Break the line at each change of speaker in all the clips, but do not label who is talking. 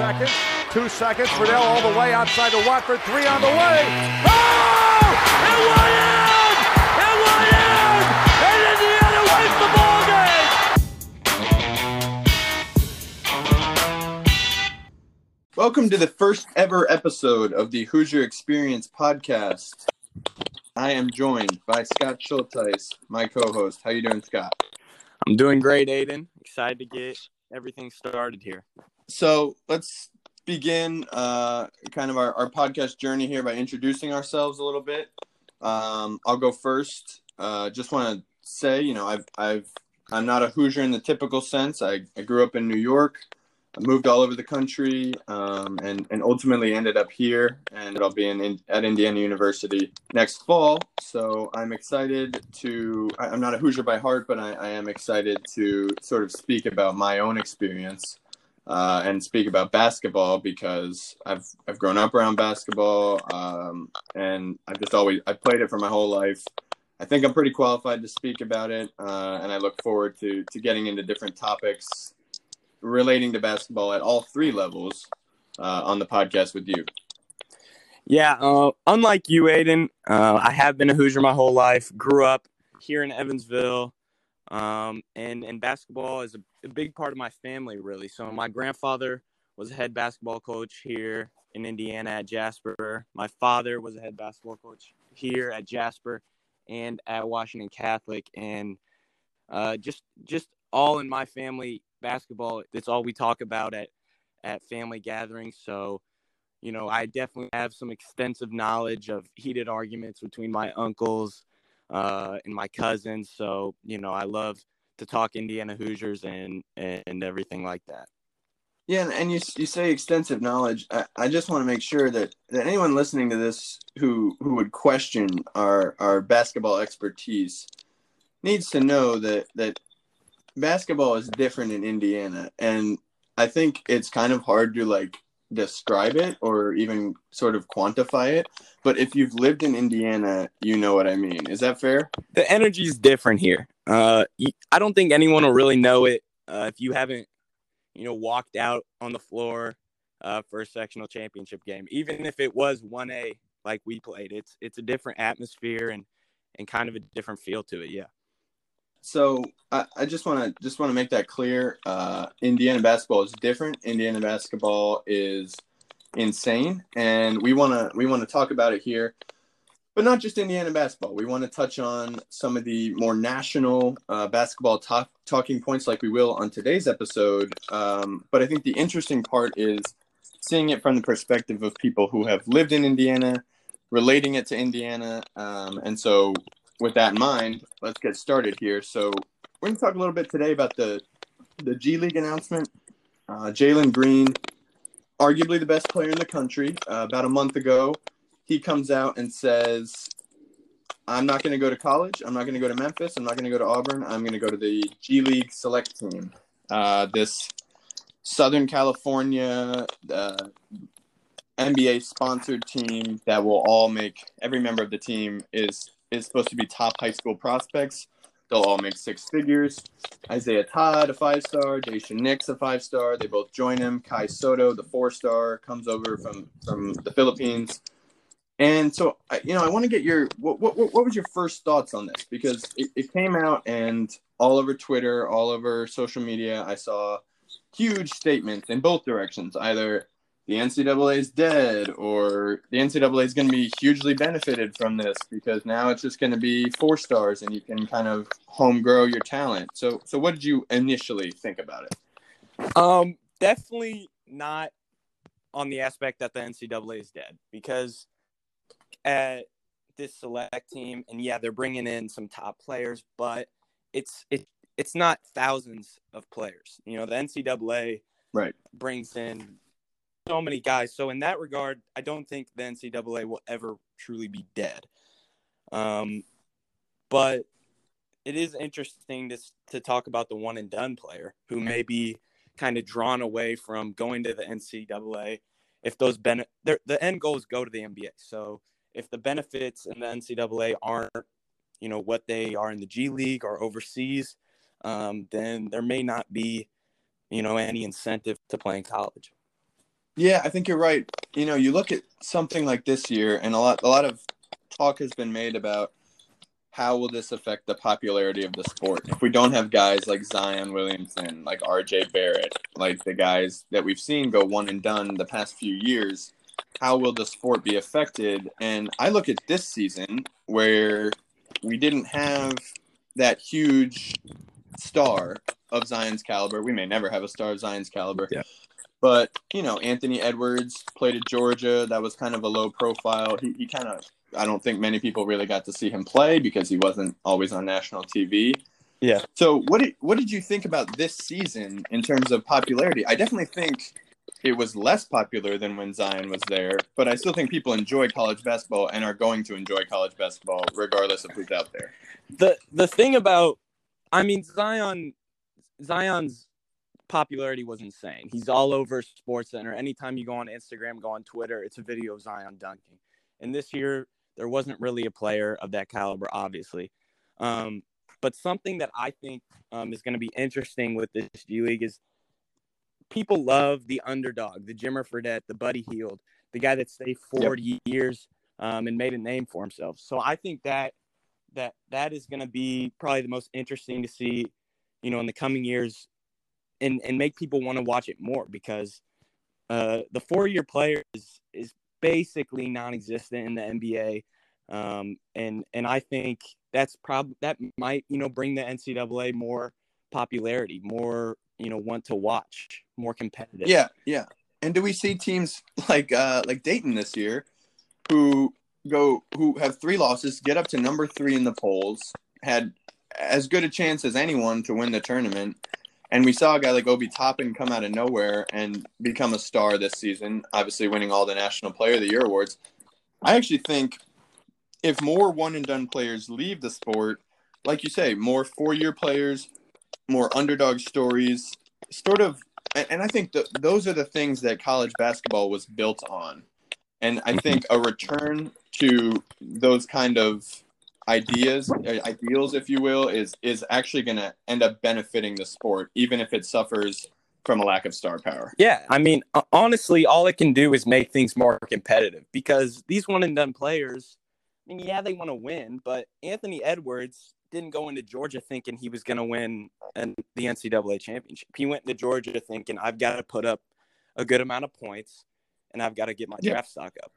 seconds. Two seconds. Riddell all the way outside to Watford. Three on the way. Oh! It went in! It went in! And Indiana wins the ball game!
Welcome to the first ever episode of the Hoosier Experience podcast. I am joined by Scott Schulteis, my co-host. How you doing, Scott?
I'm doing great, Aiden. Excited to get everything started here.
So let's begin uh, kind of our, our podcast journey here by introducing ourselves a little bit. Um, I'll go first. Uh, just want to say, you know, I've, I've, I'm not a Hoosier in the typical sense. I, I grew up in New York. I moved all over the country um, and, and ultimately ended up here. And I'll be in, in, at Indiana University next fall. So I'm excited to, I, I'm not a Hoosier by heart, but I, I am excited to sort of speak about my own experience uh, and speak about basketball because I've I've grown up around basketball um, and I've just always I played it for my whole life. I think I'm pretty qualified to speak about it, uh, and I look forward to to getting into different topics relating to basketball at all three levels uh, on the podcast with you.
Yeah, uh, unlike you, Aiden, uh, I have been a Hoosier my whole life. Grew up here in Evansville, um, and and basketball is a, a, big part of my family, really. So my grandfather was a head basketball coach here in Indiana at Jasper. My father was a head basketball coach here at Jasper and at Washington Catholic, and uh, just just all in my family basketball. It's all we talk about at at family gatherings. So you know, I definitely have some extensive knowledge of heated arguments between my uncles uh, and my cousins. So, you know, I love to talk Indiana Hoosiers and and everything like that.
Yeah, and, you you say extensive knowledge. I, I just want to make sure that, that anyone listening to this who who would question our our basketball expertise needs to know that that basketball is different in Indiana, and I think it's kind of hard to like describe it or even sort of quantify it. But if you've lived in Indiana, you know what I mean. Is that fair?
The energy is different here. Uh, I don't think anyone will really know it uh, if you haven't, you know, walked out on the floor uh, for a sectional championship game. Even if it was one A like we played, it's it's a different atmosphere and and kind of a different feel to it. Yeah.
So I, I just want to just want to make that clear. Uh, Indiana basketball is different. Indiana basketball is insane, and we want to we want to talk about it here. But not just Indiana basketball. We want to touch on some of the more national uh, basketball talk, talking points, like we will on today's episode. Um, but I think the interesting part is seeing it from the perspective of people who have lived in Indiana, relating it to Indiana, um, and so with that in mind, let's get started here. So we're going to talk a little bit today about the the G League announcement. Uh, Jalen Green, arguably the best player in the country, uh, about a month ago, he comes out and says, "I'm not going to go to college. I'm not going to go to Memphis. I'm not going to go to Auburn. I'm going to go to the G League Select Team, uh, this Southern California." Uh, NBA sponsored team that will all make every member of the team is is supposed to be top high school prospects. They'll all make six figures. Isiah Todd, a five star. Daishen Nix, a five star. They both join him. Kai Sotto, the four star, comes over from from the Philippines. And so, you know, I want to get your what, what what was your first thoughts on this because it, it came out and all over Twitter, all over social media, I saw huge statements in both directions. Either the NCAA is dead or the NCAA is going to be hugely benefited from this because now it's just going to be four stars and you can kind of home grow your talent. So, so what did you initially think about it?
Um, definitely not on the aspect that the NCAA is dead because at this select team, and yeah, they're bringing in some top players, but it's it it's not thousands of players. You know, the NCAA
right
brings in so many guys. So in that regard, I don't think the NCAA will ever truly be dead. Um, but it is interesting to to talk about the one and done player who may be kind of drawn away from going to the NCAA if those ben the end goals go to the NBA. So if the benefits in the NCAA aren't you know what they are in the G League or overseas, um, then there may not be you know any incentive to play in college.
Yeah, I think you're right. You know, you look at something like this year, and a lot, a lot of talk has been made about how will this affect the popularity of the sport if we don't have guys like Zion Williamson, like RJ Barrett, like the guys that we've seen go one and done the past few years. How will the sport be affected? And I look at this season where we didn't have that huge star of Zion's caliber. We may never have a star of Zion's caliber.
Yeah.
But, you know, Anthony Edwards played at Georgia. That was kind of a low profile. He, he kind of, I don't think many people really got to see him play because he wasn't always on national TV.
Yeah.
So what did, what did you think about this season in terms of popularity? I definitely think it was less popular than when Zion was there, but I still think people enjoy college basketball and are going to enjoy college basketball regardless of who's out there.
The the thing about I mean Zion Zion's popularity was insane. He's all over Sports Center. Anytime you go on Instagram, go on Twitter, it's a video of Zion dunking. And this year there wasn't really a player of that caliber, obviously. Um, but something that I think um, is going to be interesting with this G League is people love the underdog, the Jimmer Fredette, the Buddy Hield, the guy that stayed 40 yep. years um, and made a name for himself. So I think that that that is going to be probably the most interesting to see, you know, in the coming years, and and make people want to watch it more because uh, the four year player is is basically non-existent in the NBA, um, and and I think that's probably that might you know bring the NCAA more popularity, more you know want to watch, more competitive.
Yeah, yeah. And do we see teams like uh, like Dayton this year, who go who have three losses, get up to number three in the polls, had as good a chance as anyone to win the tournament. And we saw a guy like Obi Toppin come out of nowhere and become a star this season, obviously winning all the National Player of the Year awards. I actually think if more one and done players leave the sport, like you say, more four year players, more underdog stories, sort of, and, I think that those are the things that college basketball was built on. And I mm-hmm. think a return to those kind of ideas, uh, ideals, if you will, is is actually going to end up benefiting the sport, even if it suffers from a lack of star power.
Yeah, I mean, honestly, all it can do is make things more competitive because these one and done players. I mean, yeah, they want to win, but Anthony Edwards didn't go into Georgia thinking he was going to win an, the NCAA championship. He went into Georgia thinking I've got to put up a good amount of points and I've got to get my draft stock up.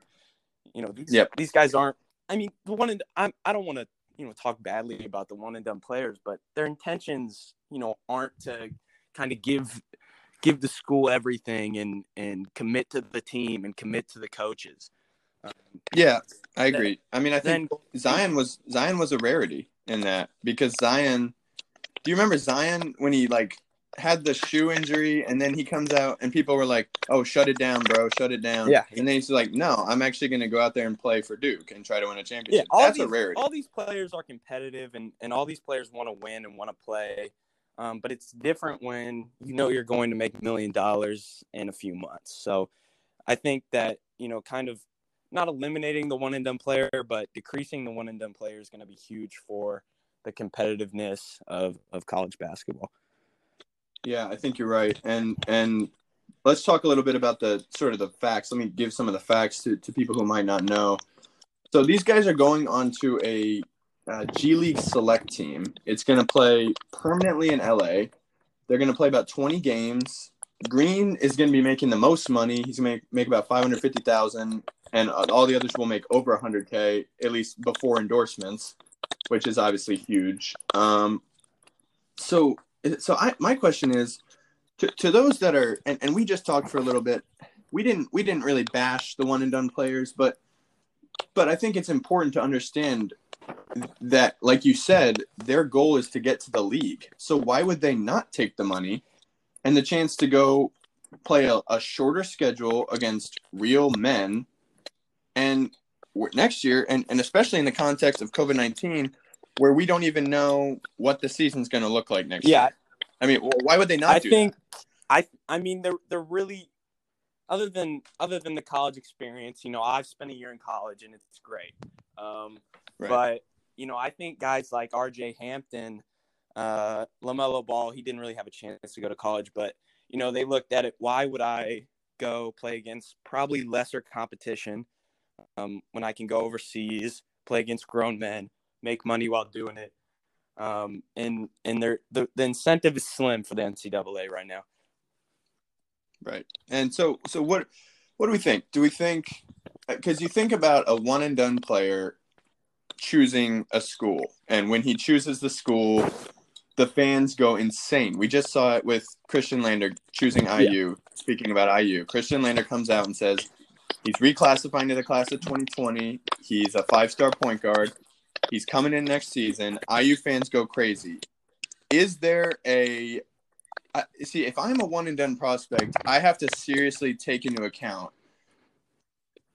You know, these yep. these guys aren't. I mean, the one and I I don't want to you know talk badly about the one and done players, but their intentions you know aren't to kind of give give the school everything and and commit to the team and commit to the coaches.
Um, yeah, I agree. Then, I mean, I think then, Zion was Zion was a rarity in that because Zion. Do you remember Zion when he like had the shoe injury and then he comes out and people were like, "Oh, shut it down, bro, shut it down."
Yeah.
And then he's like, "No, I'm actually going to go out there and play for Duke and try to win a championship."
Yeah,
That's
these,
a rarity.
All these players are competitive and and all these players want to win and want to play. Um, but it's different when you know you're going to make a million dollars in a few months. So I think that, you know, kind of not eliminating the one and done player, but decreasing the one and done player is going to be huge for the competitiveness of, of college basketball.
Yeah, I think you're right. And and let's talk a little bit about the sort of the facts. Let me give some of the facts to, to people who might not know. So these guys are going on to a, G League select team. It's going to play permanently in LA. They're going to play about 20 games. Green is going to be making the most money. He's going to make, make about 550,000 and all the others will make over 100k at least before endorsements, which is obviously huge. Um, so so I my question is to, to those that are and, and we just talked for a little bit we didn't we didn't really bash the one and done players but but i think it's important to understand that like you said their goal is to get to the league. So why would they not take the money and the chance to go play a, a shorter schedule against real men and next year and, and especially in the context of covid-19 where we don't even know what the season's going to look like next year. yeah. year. I mean, why would they not? Do that?
I think, that? I I mean, they're they're really other than other than the college experience. You know, I've spent a year in college and it's great. Um, right. But you know, I think guys like R.J. Hampton, uh, LaMelo Ball, he didn't really have a chance to go to college, but you know, they looked at it. Why would I go play against probably lesser competition. Um, when I can go overseas, play against grown men, make money while doing it. Um, and and the the incentive is slim for the NCAA right now.
Right. And so so what what do we think? Do we think because you think about a one and done player choosing a school, and when he chooses the school, the fans go insane. We just saw it with Khristian Lander choosing IU. Yeah. Speaking about IU, Khristian Lander comes out and says he's reclassifying to the class of 2020. He's a five star point guard. He's coming in next season. IU fans go crazy. Is there a I, see? If I'm a one and done prospect, I have to seriously take into account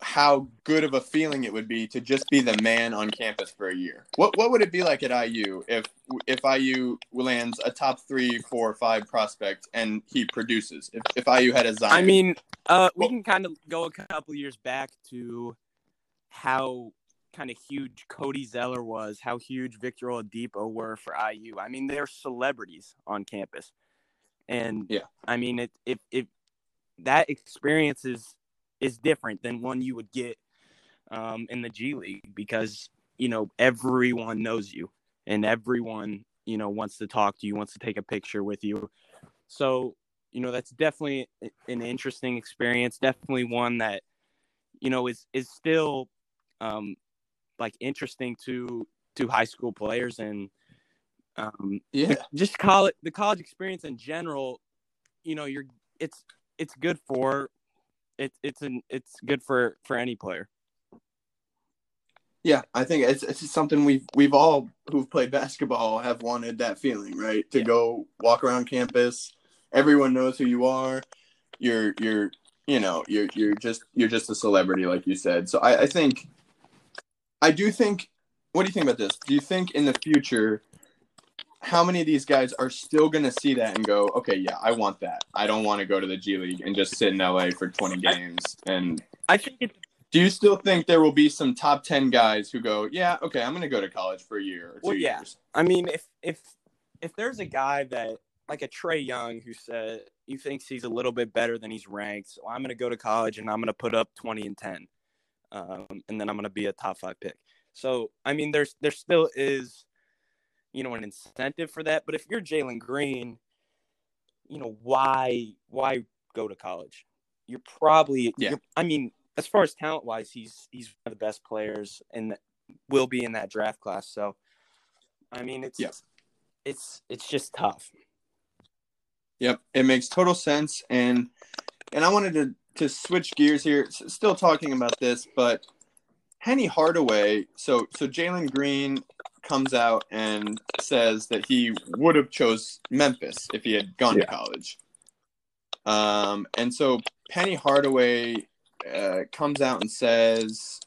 how good of a feeling it would be to just be the man on campus for a year. What what would it be like at IU if if IU lands a top three, four, five prospect and he produces? If if IU had a Zion,
I mean, uh, we can kind of go a couple years back to how kind of huge Cody Zeller was, how huge Victor Oladipo were for IU. I mean, they're celebrities on campus, and
yeah,
I mean, it if if that experience is is different than one you would get um, in the G League because you know everyone knows you and everyone you know wants to talk to you, wants to take a picture with you. So you know that's definitely an interesting experience. Definitely one that you know is is still um, like interesting to to high school players and um,
yeah,
just college the college experience in general. You know, you're it's it's good for it's it's an it's good for for any player.
Yeah, I think it's it's something we've we've all who've played basketball have wanted that feeling, right? To yeah. go walk around campus, everyone knows who you are. You're you're you know you're you're just you're just a celebrity, like you said. So I, I think, I do think. What do you think about this? Do you think in the future how many of these guys are still going to see that and go, okay, yeah, I want that. I don't want to go to the G League and just sit in LA for 20 games. And
I think it,
do you still think there will be some top 10 guys who go, yeah, okay, I'm going to go to college for a year or two
well, yeah.
years?
I mean, if, if, if there's a guy that like a Trae Young who said he thinks he's a little bit better than he's ranked, so I'm going to go to college and I'm going to put up 20 and 10. Um, and then I'm going to be a top five pick. So, I mean, there's, there still is you know, an incentive for that. But if you're Jalen Green, you know, why why go to college? You're probably
yeah.
You're, I mean, as far as talent wise, he's he's one of the best players and will be in that draft class. So, I mean, it's
yeah.
it's it's just tough.
Yep, it makes total sense, and and I wanted to to switch gears here. Still talking about this, but Penny Hardaway. So so Jalen Green comes out and says that he would have chose Memphis if he had gone yeah. to college. Um, and so Penny Hardaway uh, comes out and says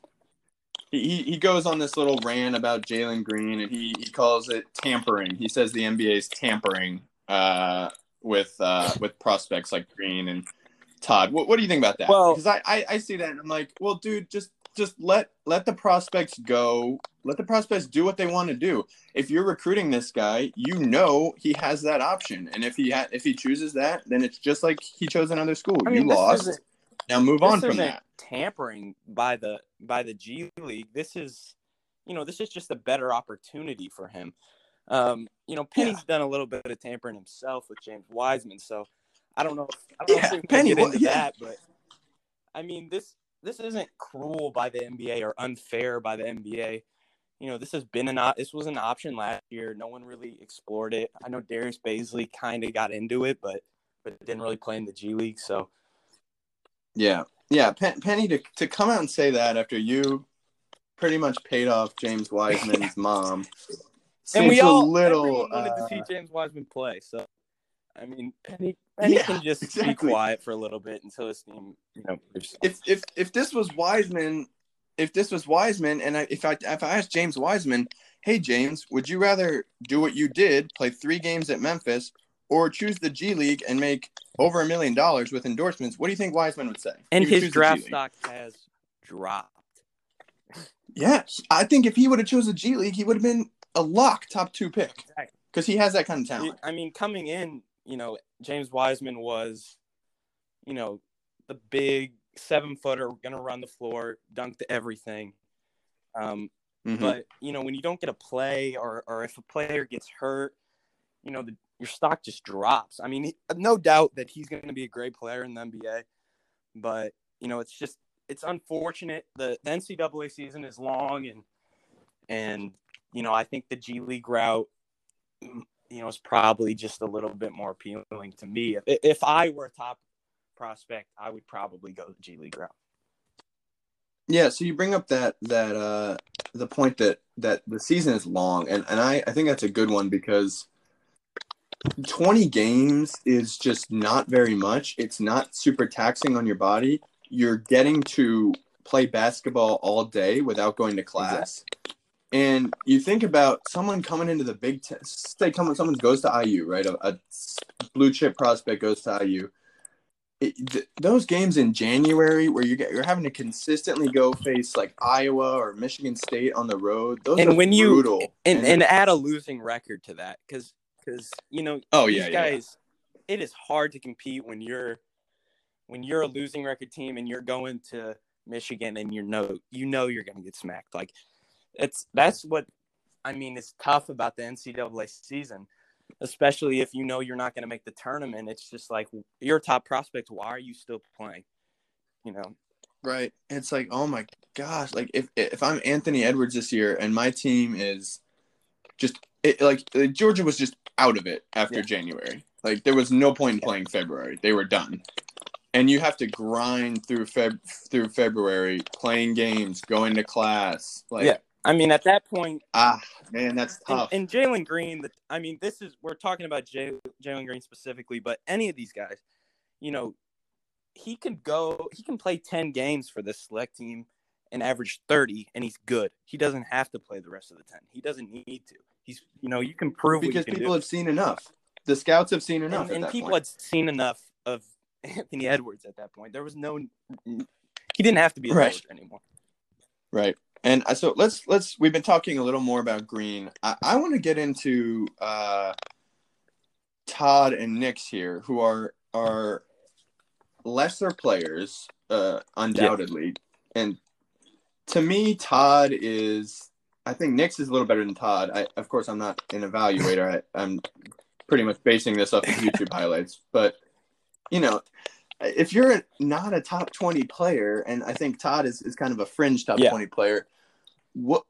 he, he goes on this little rant about Jalen Green and he, he calls it tampering. He says the NBA is tampering uh, with uh, with prospects like Green and Todd. What, what do you think about that?
Well,
because I, I, I see that and I'm like, well, dude, just just let let the prospects go. Let the prospects do what they want to do. If you're recruiting this guy, you know he has that option, and if he ha- if he chooses that, then it's just like he chose another school. I mean, you lost. Now move on from that.
Tampering by the by the G League. This is, you know, this is just a better opportunity for him. Um, you know, Penny's yeah. done a little bit of tampering himself with James Wiseman, so I don't know. If, I don't yeah, know if Penny, get into yeah. that, but I mean, this this isn't cruel by the NBA or unfair by the NBA. You know, this has been an this was an option last year. No one really explored it. I know Darius Bazley kind of got into it, but but didn't really play in the G League. So,
yeah, yeah, Penny to to come out and say that after you pretty much paid off James Wiseman's mom.
and we all little wanted uh, to see James Wiseman play. So, I mean, Penny Penny yeah, can just exactly. be quiet for a little bit until his team, you know.
If if if this was Wiseman, if this was Wiseman, and I, if I if I asked James Wiseman, hey James, would you rather do what you did, play three games at Memphis, or choose the G League and make over a million dollars with endorsements? What do you think Wiseman would say?
And his draft stock has dropped.
Yes, I think if he would have chosen the G League, he would have been a lock top two pick because he has that kind of talent.
I mean, coming in, you know, James Wiseman was, you know, the big seven footer, going to run the floor, dunk to everything. Um,
Mhm.
But you know, when you don't get a play, or or if a player gets hurt, you know, the, your stock just drops. I mean, he- no doubt that he's going to be a great player in the NBA, but you know, it's just it's unfortunate. The, the NCAA season is long, and and you know, I think the G League route, you know, is probably just a little bit more appealing to me. If if I were a top prospect, I would probably go the G League route.
Yeah, so you bring up that that uh the point that that the season is long and and I I think that's a good one because 20 games is just not very much. It's not super taxing on your body. You're getting to play basketball all day without going to class. And you think about someone coming into the Big Ten. Say, someone someone goes to IU, right? A, a blue chip prospect goes to IU. It, th- those games in January where you get you're having to consistently go face like Iowa or Michigan State on the road. Those
And
are
when you-
brutal.
and and add a losing record to that because because you know
oh
these
yeah, yeah, yeah.
guys it is hard to compete when you're when you're a losing record team and you're going to michigan and you know you know you're going to get smacked like it's that's what i mean is tough about the ncaa season especially if you know you're not going to make the tournament it's just like you're a top prospect why are you still playing you know
Right. It's like, oh my gosh, like if if I'm Anthony Edwards this year and my team is just it, like Georgia was just out of it after
Yeah.
January. Like there was no point in playing February. They were done. And you have to grind through Feb through February, playing games, going to class. Like
Yeah. I mean at that point
ah man, that's
and,
tough.
and Jalen Green, the, I mean, this is we're talking about Jalen Green specifically, but any of these guys, you know, he can go, he can play ten games for this select team and average thirty, and he's good. He doesn't have to play the rest of the ten. He doesn't need to. He's, you know, you can prove
because
can
people
do.
have seen enough. The scouts have seen enough
and, and people
point.
had seen enough of Anthony Edwards at that point. There was no, he didn't have to be a
Right.
anymore.
Right. And so let's let's we've been talking a little more about Green. I, I want to get into uh, Todd and Nix here, who are are lesser players, uh, undoubtedly. And to me, Todd is. I think Nix is a little better than Todd. I, of course, I'm not an evaluator. I, I'm pretty much basing this off of YouTube highlights. But you know, if you're not a top 20 player, and I think Todd is, is kind of a fringe top
Yeah.
20 player, what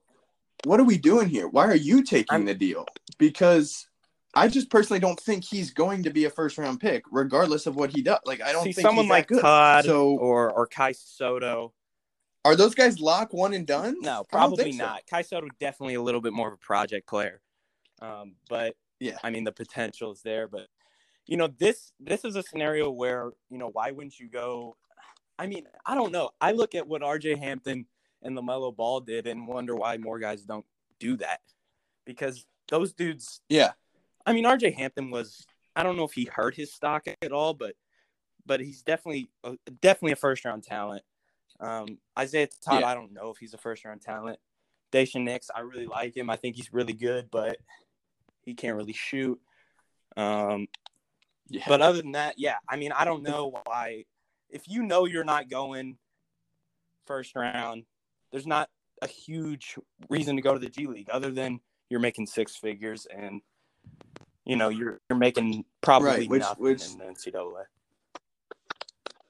what are we doing here? Why are you taking
I'm-
the deal? Because I just personally don't think he's going to be a first round pick, regardless of what he does. Like I don't
See
think
someone like
good.
Todd
So
or or Kai Sotto.
are those guys lock one and done?
No, probably
so.
not. Kai Sotto definitely a little bit more of a project player, um, but
Yeah.
I mean the potential is there. But you know this this is a scenario where you know why wouldn't you go? I mean I don't know. I look at what R.J. Hampton and LaMelo Ball did and wonder why more guys don't do that because those dudes.
Yeah.
I mean R.J. Hampton was I don't know if he hurt his stock at all, but but he's definitely definitely a first round talent. Um, Isiah Todd,
Yeah.
I don't know if he's a first round talent. Daishen Nix, I really like him. I think he's really good, but he can't really shoot. Um,
Yeah.
but other than that, yeah, I mean, I don't know why. If you know you're not going first round, there's not a huge reason to go to the G League other than you're making six figures and you know you're you're making probably
Right, which-
nothing
which-
in the NCAA.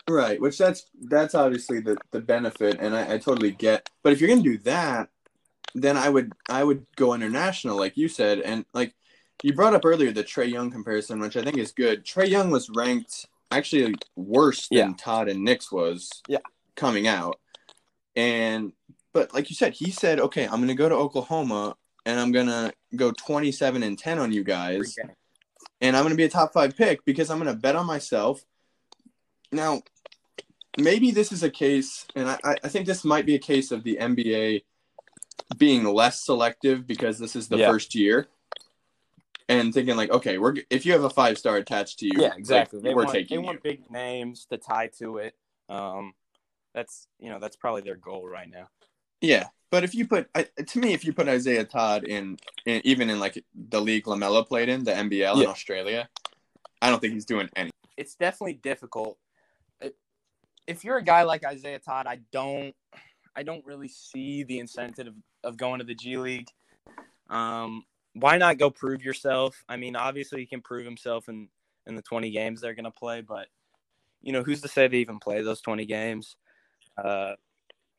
Right, which that's that's obviously the the benefit, and I, I totally get. But if you're gonna do that, then I would I would go international, like you said, and like you brought up earlier the Trae Young comparison, which I think is good. Trae Young was ranked actually worse than
Yeah.
Todd and Nix was,
Yeah. coming
out, and but like you said, he said, okay, I'm gonna go to Oklahoma, and I'm gonna go 27 and 10 on you guys and I'm going to be a top five pick because I'm going to bet on myself. Now, maybe this is a case, and I, I think this might be a case of the NBA being less selective because this is the
Yeah.
first year, and thinking like, okay, we're if you have a five star attached to you,
Yeah,
like,
exactly. they
we're
want,
taking
they
you.
want big names to tie to it. Um, that's you know that's probably their goal right now.
Yeah, but if you put I, to me, if you put Isiah Todd in, in even in like the league LaMelo played in, the NBL in Australia, I don't think he's doing any.
It's definitely difficult. If you're a guy like Isiah Todd, I don't I don't really see the incentive of, of going to the G League. Um, why not go prove yourself? I mean, obviously he can prove himself in in the 20 games they're going to play, but you know, who's to say they even play those 20 games? Uh,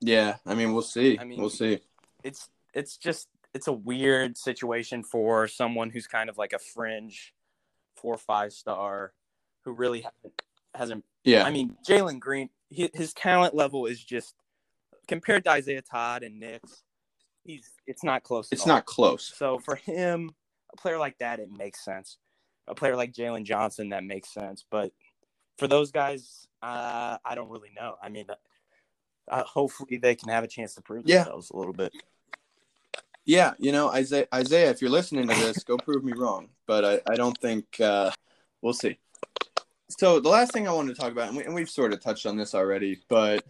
yeah, I mean, we'll see.
I mean,
we'll see.
It's it's just it's a weird situation for someone who's kind of like a fringe four or five star who really hasn't, hasn't
Yeah,
I mean, Jalen Green, he, his talent level is just compared to Isiah Todd and Nix, he's it's not close.
it's
all.
not close.
So for him, a player like that, it makes sense. A player like Jalen Johnson, that makes sense. But for those guys, uh, I don't really know. I mean, uh, hopefully they can have a chance to prove
Yeah.
themselves a little bit.
Yeah, you know, Isiah, Isiah, if you're listening to this, go prove me wrong. But I, I don't think uh, we'll see. So the last thing I wanted to talk about, and, we, and we've sort of touched on this already, but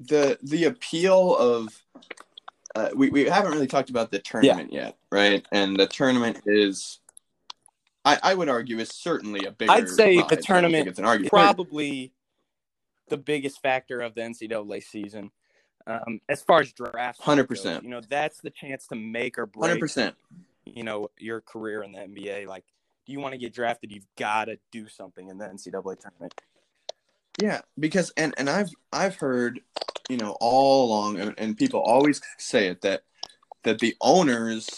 the the appeal of uh, we we haven't really talked about the tournament yet, right? And the tournament is, I, I would argue, is certainly a bigger.
I'd say the tournament
it's an argument.
Probably the biggest factor of the NCAA season. Um, as far as draft,
100%.
you know, that's the chance to make or break
Hundred percent.
you know your career in the NBA. Like, do you want to get drafted? You've got to do something in the NCAA tournament.
Yeah, because and and I've I've heard, you know, all along, and, and people always say it that that the owners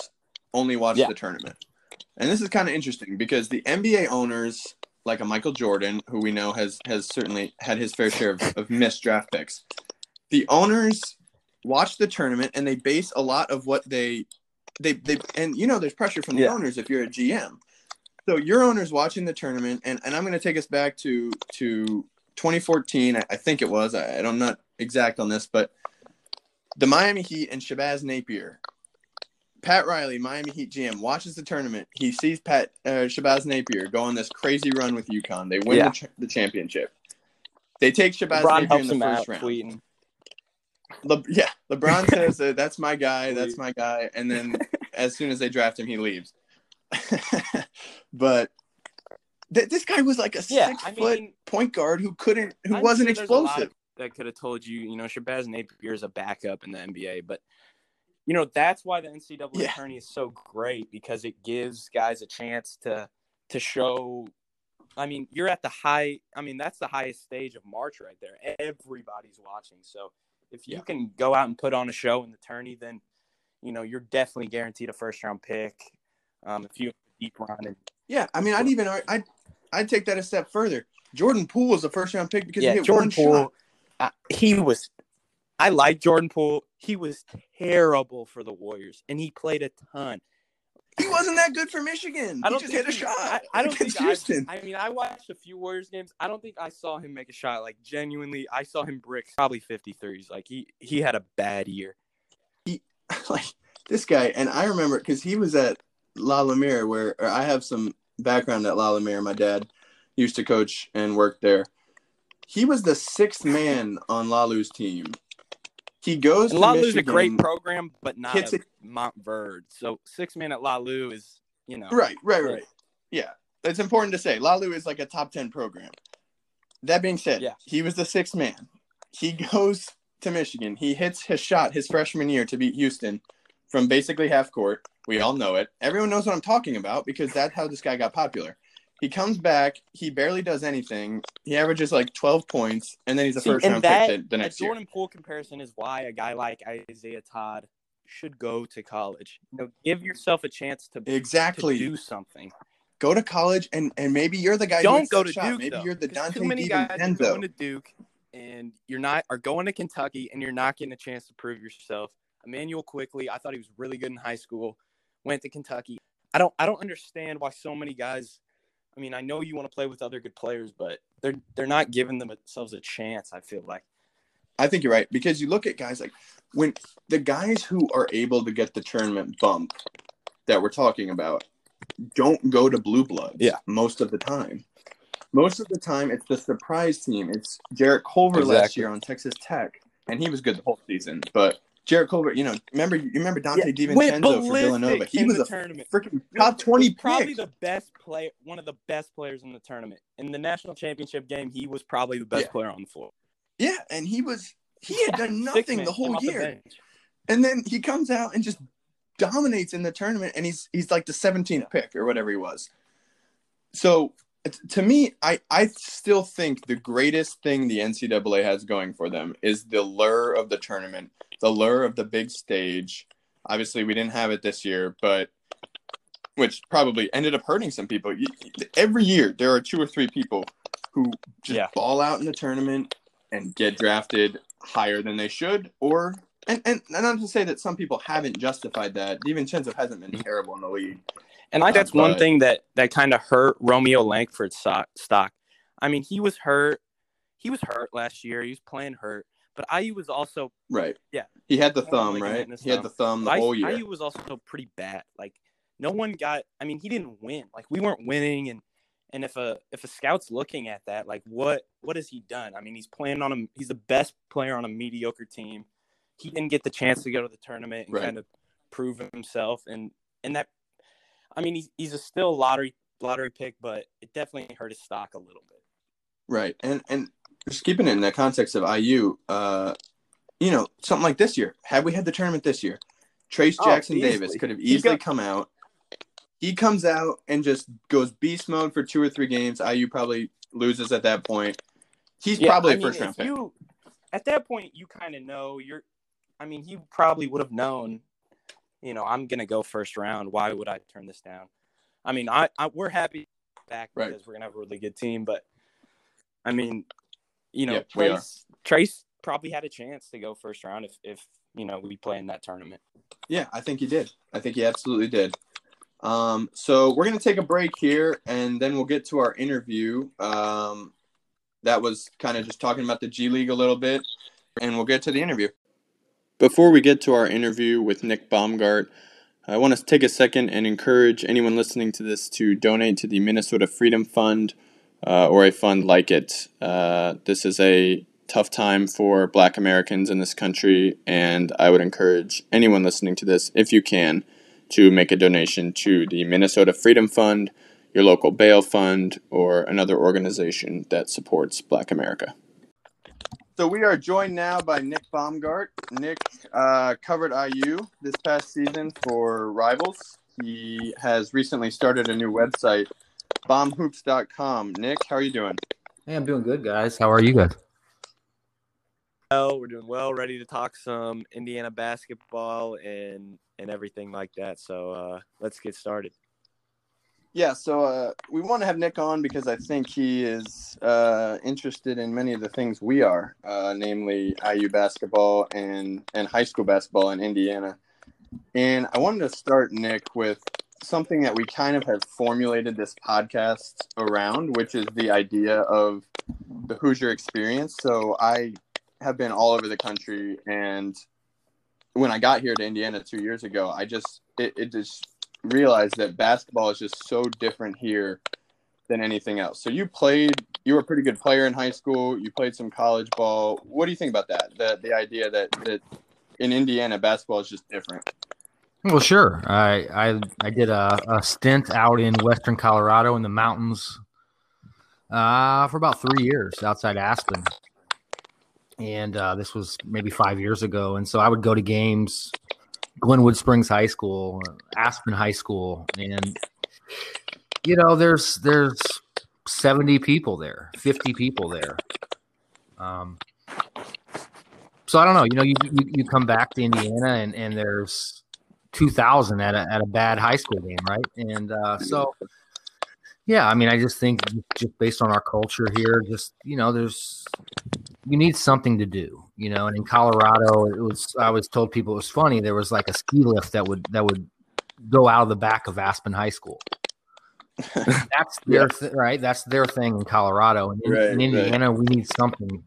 only watch
Yeah.
the tournament, and this is kind of interesting because the NBA owners, like a Michael Jordan, who we know has has certainly had his fair share of, of missed draft picks, the owners watch the tournament and they base a lot of what they they they and you know there's pressure from the
Yeah.
owners if you're a GM. So your owner's watching the tournament, and, and I'm going to take us back to to 2014, I, I think it was. I, I don't not exact on this, but the Miami Heat and Shabazz Napier. Pat Riley, Miami Heat GM, watches the tournament. He sees Pat uh, Shabazz Napier go on this crazy run with UConn. They win
Yeah.
the, ch- the championship. They take Shabazz
LeBron
Napier in the first round.
tweeting.
Le- yeah, LeBron says uh, that's my guy, that's my guy, and then as soon as they draft him, he leaves. but th- this guy was like a
Yeah,
six
I
foot
mean,
point guard who couldn't, who
I'm
wasn't
sure there's a lot
explosive.
That could have told you, you know, Shabazz Napier is a backup in the NBA, but you know that's why the NCAA
Yeah.
tourney is so great because it gives guys a chance to to show. I mean, you're at the high. I mean, that's the highest stage of March right there. Everybody's watching, so if you
Yeah.
can go out and put on a show in the tourney, then you know you're definitely guaranteed a first round pick. Um, if you deep run and
Yeah, I mean, I'd even I'd I'd take that a step further. Jordan Poole was the first round pick because
yeah,
he hit
Jordan
one
Poole,
shot.
Uh, he was. I like Jordan Poole. He was terrible for the Warriors, and he played a ton.
He wasn't that good for Michigan.
I don't
he just hit a
he-
shot.
I, I don't think
against
I,
Houston.
I mean, I watched a few Warriors games. I don't think I saw him make a shot. Like genuinely, I saw him brick probably 53s. Like he he had a bad year.
He like this guy, and I remember because he was at La Lumiere, where or I have some background at La Lumiere. My dad used to coach and work there. He was the sixth man on Lalu's team. He goes
And
to
Lalu's a great program, but not
hits
a Montverde. So six man at Lalu is you know
Right, right, right. Yeah, it's important to say Lalu is like a top ten program. That being said,
Yeah.
he was the sixth man. He goes to Michigan. He hits his shot his freshman year to beat Houston from basically half court. We all know it. Everyone knows what I'm talking about because that's how this guy got popular. He comes back. He barely does anything. He averages like 12 points, and then he's a
See,
first round
that
pick the, the next year.
Jordan Poole comparison is why a guy like Isiah Todd should go to college. You know, give yourself a chance to, to
Exactly.
do something.
Go to college, and and maybe you're the guy.
Don't go to
shot.
Duke.
Maybe
though,
you're the Dante
Too many guys are going to Duke, and you're not are going to Kentucky, and you're not getting a chance to prove yourself. Immanuel Quickley, I thought he was really good in high school. Went to Kentucky. I don't I don't understand why so many guys. I mean, I know you want to play with other good players, but they're they're not giving themselves a chance. I feel like.
I think you're right because you look at guys like when the guys who are able to get the tournament bump that we're talking about don't go to blue bloods
Yeah.
most of the time. Most of the time, it's the surprise team. It's Jarrett Culver last year on Texas Tech, and he was good the whole season. But Jarrett Culver, you know, remember you remember Dante
Yeah,
DiVincenzo for Villanova. He was a
tournament.
freaking top twenty
probably the best player, one of the best players in the tournament. In the national championship game, he was probably the best
Yeah.
player on the floor.
Yeah, and he was he had done nothing the whole
off the
year. and then he comes out and just dominates in the tournament and he's he's like the 17th pick or whatever he was so to me i i still think the greatest thing the ncaa has going for them is the lure of the tournament the lure of the big stage obviously we didn't have it this year but which probably ended up hurting some people every year there are two or three people who just
Yeah.
ball out in the tournament and get drafted higher than they should or and, and not to say that some people haven't justified that. DiVincenzo hasn't been terrible in the league.
And I that's one thing that that kind of hurt Romeo Langford's stock. I mean, he was hurt. He was hurt last year. He was playing hurt. But IU was also
Right.
Yeah.
He had the thumb, right? He had the thumb the
I-
whole year.
IU was also pretty bad. Like no one got. I mean, he didn't win. Like we weren't winning, and and if a if a scout's looking at that, like what what has he done? I mean, he's playing on a he's the best player on a mediocre team. He didn't get the chance to go to the tournament and
Right.
kind of prove himself, and and that. I mean, he's he's a still lottery lottery pick, but it definitely hurt his stock a little bit.
Right. And and just keeping it in the context of IU, uh, you know, something like this year. Had we had the tournament this year, Trayce
Oh,
Jackson
easily.
Davis could have easily
got-
come out. He comes out and just goes beast mode for two or three games. IU probably loses at that point. He's
Yeah,
probably
I
a
mean,
first round pick.
You, at that point, you kind of know you're. I mean, he probably would have known. You know, I'm gonna go first round. Why would I turn this down? I mean, I, I we're happy back
Right.
because we're gonna have a really good team. But I mean, you know,
are.
Trayce Trayce probably had a chance to go first round if if you know we play in that tournament.
Yeah, I think he did. I think he absolutely did. Um, so we're gonna take a break here, and then we'll get to our interview. Um, that was kind of just talking about the G League a little bit, and we'll get to the interview. Before we get to our interview with Nick Baumgart, I want to take a second and encourage anyone listening to this to donate to the Minnesota Freedom Fund uh, or a fund like it. Uh, this is a tough time for Black Americans in this country, and I would encourage anyone listening to this, if you can, to make a donation to the Minnesota Freedom Fund, your local bail fund, or another organization that supports Black America. So we are joined now by Nick Baumgart. Nick uh, covered IU this past season for Rivals. He has recently started a new website, baumhoops.com. Nick, how are you doing?
Hey, I'm doing good, guys. How are you guys?
Well, we're doing well, ready to talk some Indiana basketball and and everything like that. So uh, let's get started.
Yeah, so uh, we want to have Nick on because I think he is uh, interested in many of the things we are, uh, namely IU basketball and, and high school basketball in Indiana. And I wanted to start, Nick, with something that we kind of have formulated this podcast around, which is the idea of the Hoosier experience. So I have been all over the country, and when I got here to Indiana two years ago, I just it, it just realized that basketball is just so different here than anything else. So you played, you were a pretty good player in high school. You played some college ball. What do you think about that? The the idea that that in Indiana basketball is just different.
Well, sure. I I, I did a, a stint out in western Colorado in the mountains uh, for about three years outside Aspen, and uh, this was maybe five years ago. And so I would go to games, Glenwood Springs High School, Aspen High School, and you know, there's there's seventy people there, fifty people there. Um, so I don't know. You know, you, you, you come back to Indiana and, and there's 2,000 at a, at a bad high school game, right? And uh, so, yeah, I mean, I just think just based on our culture here, just, you know, there's, you need something to do, you know, and in Colorado, it was, I was told people it was funny. There was like a ski lift that would, that would go out of the back of Aspen High School. That's their th- right. That's their thing in Colorado. And in,
Right,
in
right.
Indiana, we need something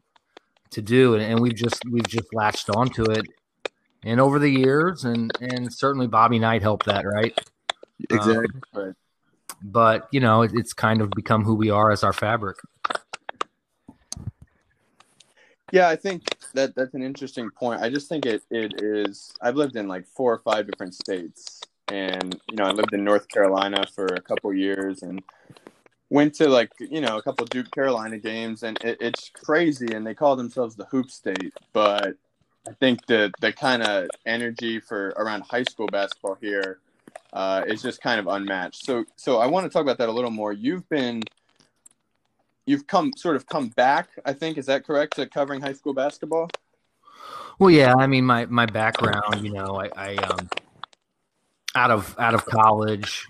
to do, and, and we've just we've just latched onto it. And over the years, and and certainly Bobby Knight helped that, right?
Um, exactly. right.
But you know, it, it's kind of become who we are as our fabric.
Yeah, I think that that's an interesting point. I just think it, it is. I've lived in like four or five different states, and you know, I lived in North Carolina for a couple years, and went to like you know a couple Duke Carolina games, and it, it's crazy. And they call themselves the Hoop State, but I think the the kind of energy for around high school basketball here uh, is just kind of unmatched. So so I want to talk about that a little more. You've been you've come sort of come back. I think is that correct to covering high school basketball.
Well, yeah. I mean, my my background, you know, I, I um, out of out of college,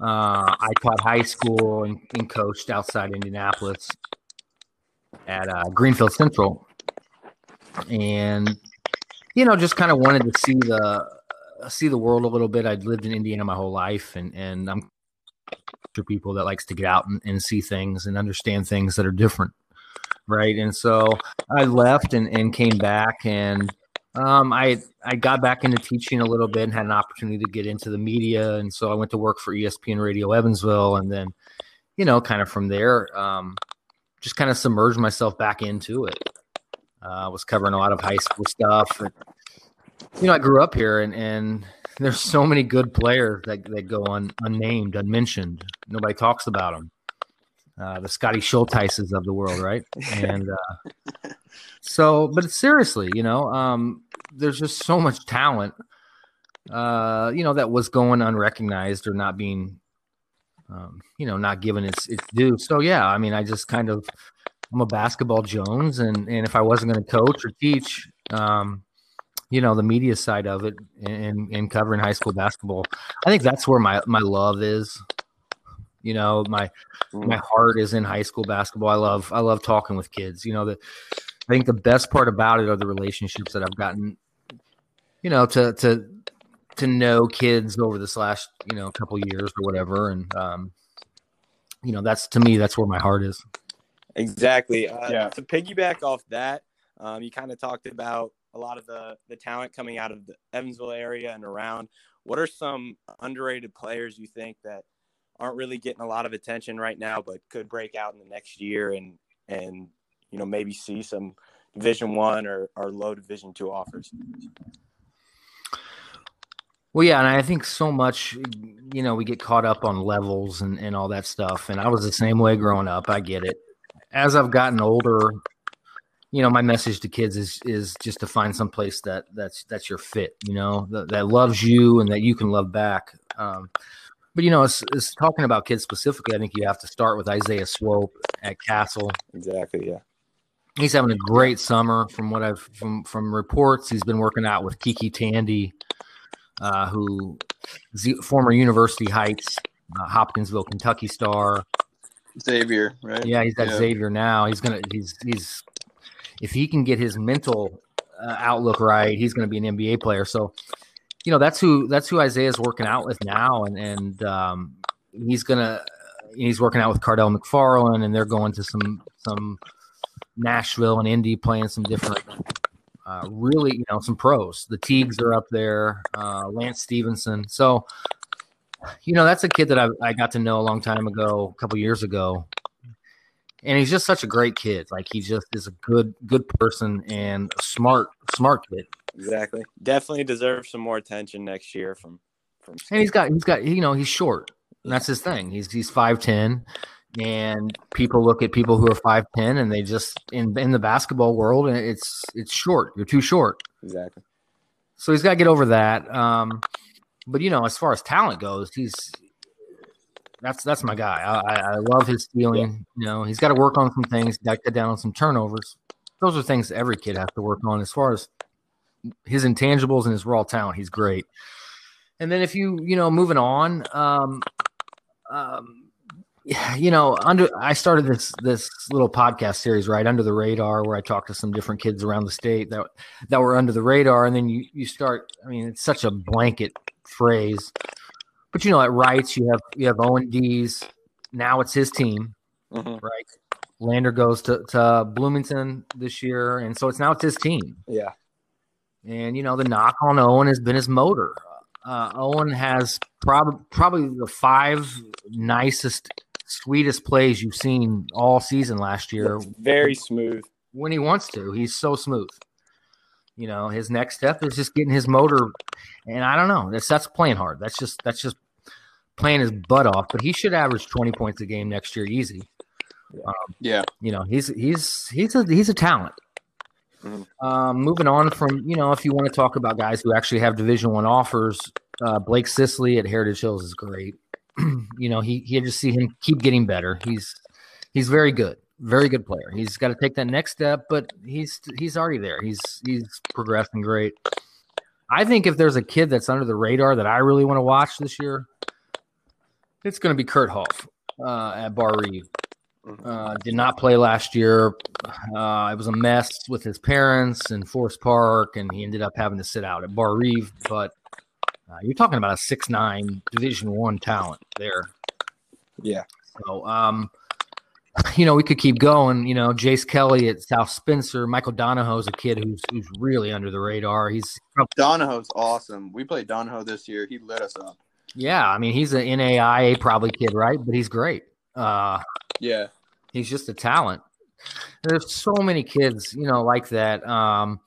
uh, I taught high school and, and coached outside Indianapolis at uh, Greenfield Central, and you know, just kind of wanted to see the see the world a little bit. I'd lived in Indiana my whole life, and and I'm to people that likes to get out and, and see things and understand things that are different, right? And so I left and, and came back, and um, I I got back into teaching a little bit and had an opportunity to get into the media, and so I went to work for ESPN Radio Evansville, and then you know, kind of from there, um, just kind of submerged myself back into it. Uh, I was covering a lot of high school stuff. And, you know, I grew up here, and and there's so many good players that, that go un, unnamed, unmentioned. Nobody talks about them. Uh, the Scotty Schultheises of the world, right? And uh, so, but seriously, you know, um, there's just so much talent, uh, you know, that was going unrecognized or not being, um, you know, not given its its due. So yeah, I mean, I just kind of, I'm a basketball Jones, and and if I wasn't going to coach or teach, um, you know the media side of it and and covering high school basketball i think that's where my my love is. You know my mm. my heart is in high school basketball. I love i love talking with kids. You know the i think the best part about it are the relationships that i've gotten you know to to to know kids over this last you know couple years or whatever. And um you know that's to me that's where my heart is
exactly uh, yeah. to piggyback off that um, you kind of talked about a lot of the the talent coming out of the Evansville area and around. What are some underrated players you think that aren't really getting a lot of attention right now, but could break out in the next year and and you know maybe see some Division One or or low Division Two offers?
Well, yeah, and I think so much, you know, we get caught up on levels and, and all that stuff. And I was the same way growing up. I get it. As I've gotten older, you know, my message to kids is is just to find some place that that's that's your fit, you know, that, that loves you and that you can love back. Um, but you know, it's, it's talking about kids specifically. I think you have to start with Isaiah Swope at Castle.
Exactly. Yeah.
He's having a great summer from what I've from from reports. He's been working out with KyKy Tandy, uh, who former University Heights, uh, Hopkinsville, Kentucky star.
Xavier, right?
Yeah, he's at yeah. Xavier now. He's gonna he's he's if he can get his mental uh, outlook right, he's going to be an NBA player. So, you know, that's who that's who Isaiah's working out with now, and and um, he's gonna he's working out with Cardell McFarland, and they're going to some some Nashville and Indy playing some different. Uh, really, you know, some pros. The Teagues are up there. Uh, Lance Stephenson. So, you know, that's a kid that I, I got to know a long time ago, a couple years ago, and he's just such a great kid. Like he just is a good good person and a smart smart kid.
Exactly. Definitely deserves some more attention next year from from.
And he's got he's got you know he's short. And that's his thing. He's he's five ten, and people look at people who are five ten and they just in in the basketball world and it's it's short. You're too short.
Exactly.
So he's got to get over that. Um, but you know, as far as talent goes, he's that's that's my guy. I, I love his stealing. You know, he's got to work on some things. Got to cut down on some turnovers. Those are things every kid has to work on. As far as his intangibles and his raw talent, he's great. And then if you you know moving on, um, um, you know, under I started this this little podcast series right under the radar where I talked to some different kids around the state that that were under the radar, and then you you start. I mean, it's such a blanket phrase but you know, at Reitz, you have you have Owen Dease. Now it's his team, mm-hmm. right? Lander goes to, to Bloomington this year, and so it's now it's his team.
Yeah.
And you know, the knock on Owen has been his motor. Uh, Owen has prob- probably the five nicest, sweetest plays you've seen all season last year.
Very smooth
when he wants to. He's so smooth. You know, his next step is just getting his motor, and I don't know. That's that's playing hard. That's just that's just playing his butt off, but he should average 20 points a game next year easy. Um,
Yeah.
you know, he's he's he's a he's a talent.
Mhm.
Um, moving on from you know, if you want to talk about guys who actually have Division One offers, uh, Blake Sisley at Heritage Hills is great. you know, he he just see him keep getting better. He's he's very good, very good player. He's got to take that next step, but he's he's already there. He's he's progressing great. I think if there's a kid that's under the radar that I really want to watch this year, it's going to be Kurt Hoff uh, at Barr-Reeve. Uh, did not play last year. Uh, it was a mess with his parents in Forest Park, and he ended up having to sit out at Barr-Reeve. But uh, you're talking about a six nine Division One talent there.
Yeah.
So, um, you know, we could keep going. You know, Jace Kelly at South Spencer. Michael Donahoe's a kid who's who's really under the radar. He's
Donahoe's awesome. We played Donahoe this year. He lit us up.
yeah, I mean, he's an NAIA probably kid, right? But he's great. Uh,
Yeah.
he's just a talent. There's so many kids, you know, like that. Um,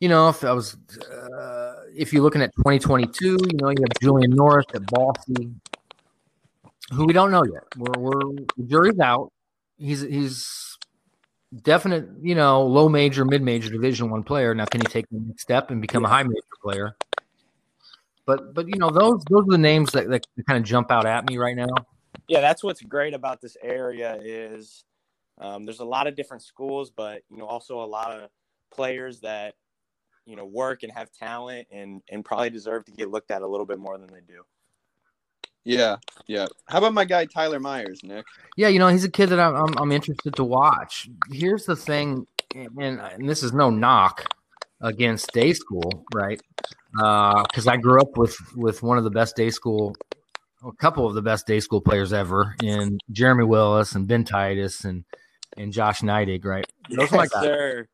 you know, if I was, uh, if you're looking at 2022, you know, you have Julian Norris at Bosse, who we don't know yet. We're, we're the jury's out. He's he's definite, you know, low major, mid major Division One player. Now, can he take the next step and become a high major player? But but you know, those those are the names that, that kind of jump out at me right now.
Yeah, that's what's great about this area is um, there's a lot of different schools, but you know also a lot of players that you know work and have talent and and probably deserve to get looked at a little bit more than they do.
Yeah. Yeah. How about my guy Tyler Myers, Nick?
Yeah, you know, he's a kid that I'm I'm, I'm interested to watch. Here's the thing, and, and this is no knock against day school, right? Uh, because I grew up with with one of the best day school, a couple of the best day school players ever, in Jeremy Willis and Ben Titus and and Josh Neidig, right? Those are my guys.
sir.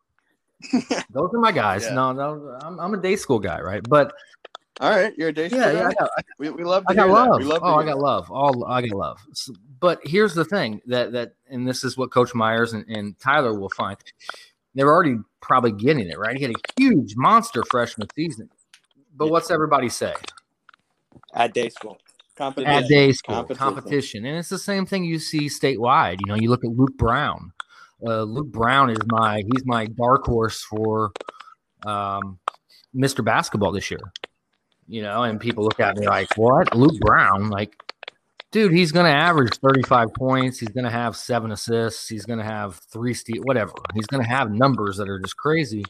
Those are my guys.
Yeah.
No, no, I'm, I'm a day school guy, right? But
All right, you're a day
yeah, yeah, I
guy?
got,
We, we love to
I got
hear that.
love.
We love to
Oh, I got
that.
love. All I got love. S- But here's the thing that that and this is what Coach Myers and, and Tyler will find. They're already probably getting it right. He had a huge monster freshman season. But what's everybody say?
At day school.
Competition.
At day school
Competition.
competition. and it's the same thing you see statewide. You know, you look at Luke Brown. Uh, Luke Brown is my he's my dark horse for um, Mr. Basketball this year. You know, and people look at me like, "What, Luke Brown?" Like, dude, he's going to average 35 points. He's going to have seven assists. He's going to have three steal, whatever. He's going to have numbers that are just crazy.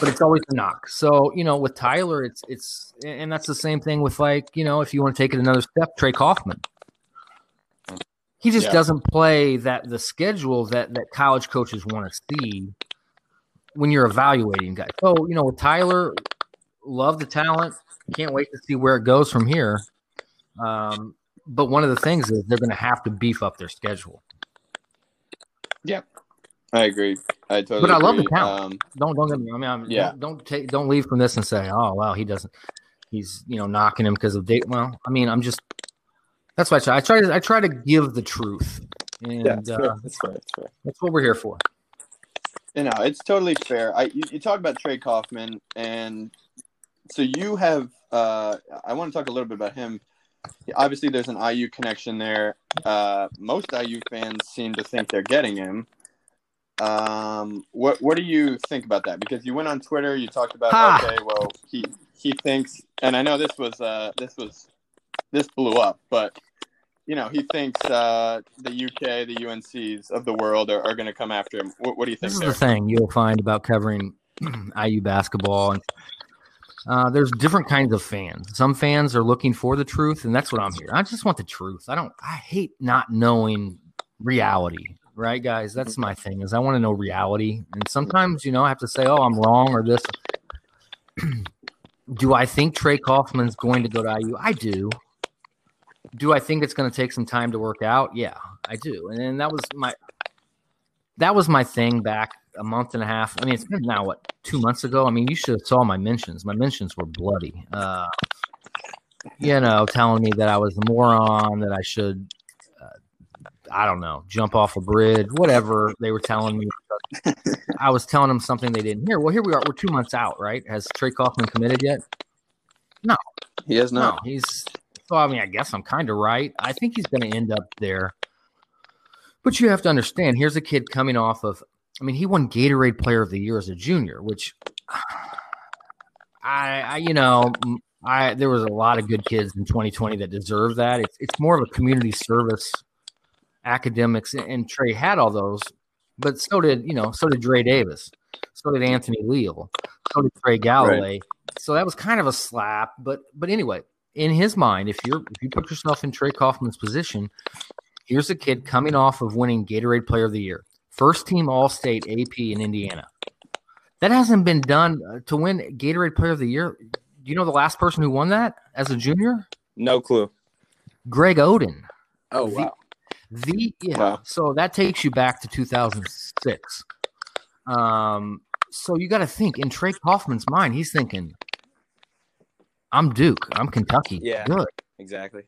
But it's always a knock. So you know, with Tyler, it's it's and that's the same thing with like you know, if you want to take it another step, Trey Kaufman. He just
Yeah.
doesn't play that the schedule that that college coaches want to see when you're evaluating guys. So you know, with Tyler, love the talent. Can't wait to see where it goes from here. Um, but one of the things is they're going to have to beef up their schedule.
Yeah, I agree. I totally
But I love the
agree.
talent.
Um,
Don't don't get me. I mean, I'm,
Yeah.
don't don't take don't leave from this and say, oh wow, he doesn't. He's you know knocking him because of date. Well, I mean, I'm just. That's why I try. I try to I try to give the truth, and
Yeah, that's
uh,
fair. That's fair. That's fair.
that's what we're here for.
you know, it's totally fair. I you, you talk about Trey Kaufman, and so you have. Uh, I want to talk a little bit about him. Obviously, there's an IU connection there. Uh, most IU fans seem to think they're getting him. Um, what what do you think about that? Because you went on Twitter, you talked about
Ha!
okay, well he he thinks, and I know this was uh this was this blew up, but you know he thinks uh, the UK, the UNCs of the world are, are going to come after him. What, what do you think
This is
there?
the thing you'll find about covering IU basketball. And uh, there's different kinds of fans. Some fans are looking for the truth, and that's what I'm here. I just want the truth. I don't. I hate not knowing reality. Right, guys. That's my thing. Is I want to know reality, and sometimes you know I have to say, "Oh, I'm wrong," or this. do I think Trey Kaufman's going to go to IU? I do. Do I think it's going to take some time to work out? Yeah, I do. And then that was my that was my thing back a month and a half. I mean, it's been now what two months ago. I mean, you should have saw my mentions. My mentions were bloody. Uh, you know, telling me that I was a moron, that I should, uh, I don't know, jump off a bridge, whatever they were telling me. I was telling them something they didn't hear. Well, here we are. We're two months out, right? Has Trey Kaufman committed yet?
No, he has
No,
not.
he's So I mean, I guess I'm kind of right. I think he's going to end up there. But you have to understand, here's a kid coming off of. I mean, he won Gatorade Player of the Year as a junior, which I, I you know, I there was a lot of good kids in 2020 that deserve that. It's it's more of a community service, academics, and Trey had all those, but so did you know, so did Dre Davis, so did Anthony Leal, so did Trey Galloway. Right. So that was kind of a slap, but but anyway, in his mind, if you're if you put yourself in Trey Kaufman's position, here's a kid coming off of winning Gatorade Player of the Year, first team All State AP in Indiana. That hasn't been done uh, to win Gatorade Player of the Year. Do you know the last person who won that as a junior?
No clue.
Greg Oden.
Oh wow.
The yeah. Wow. So that takes you back to 2006. Um. So you got to think in Trey Kaufman's mind, he's thinking, "I'm Duke. I'm Kentucky.
Yeah.
Good.
Exactly.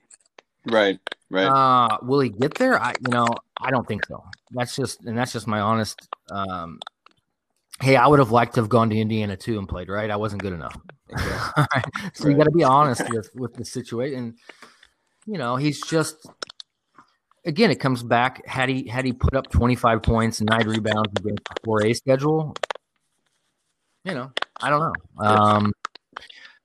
Right. Right.
Uh, will he get there? I, you know, I don't think so. That's just, and that's just my honest. Um, hey, I would have liked to have gone to Indiana too and played. Right, I wasn't good enough. so right. you got to be honest with with the situation. You know, he's just. Again, it comes back. Had he had he put up twenty five points and nine rebounds against the four A schedule, you know, I don't know. Um,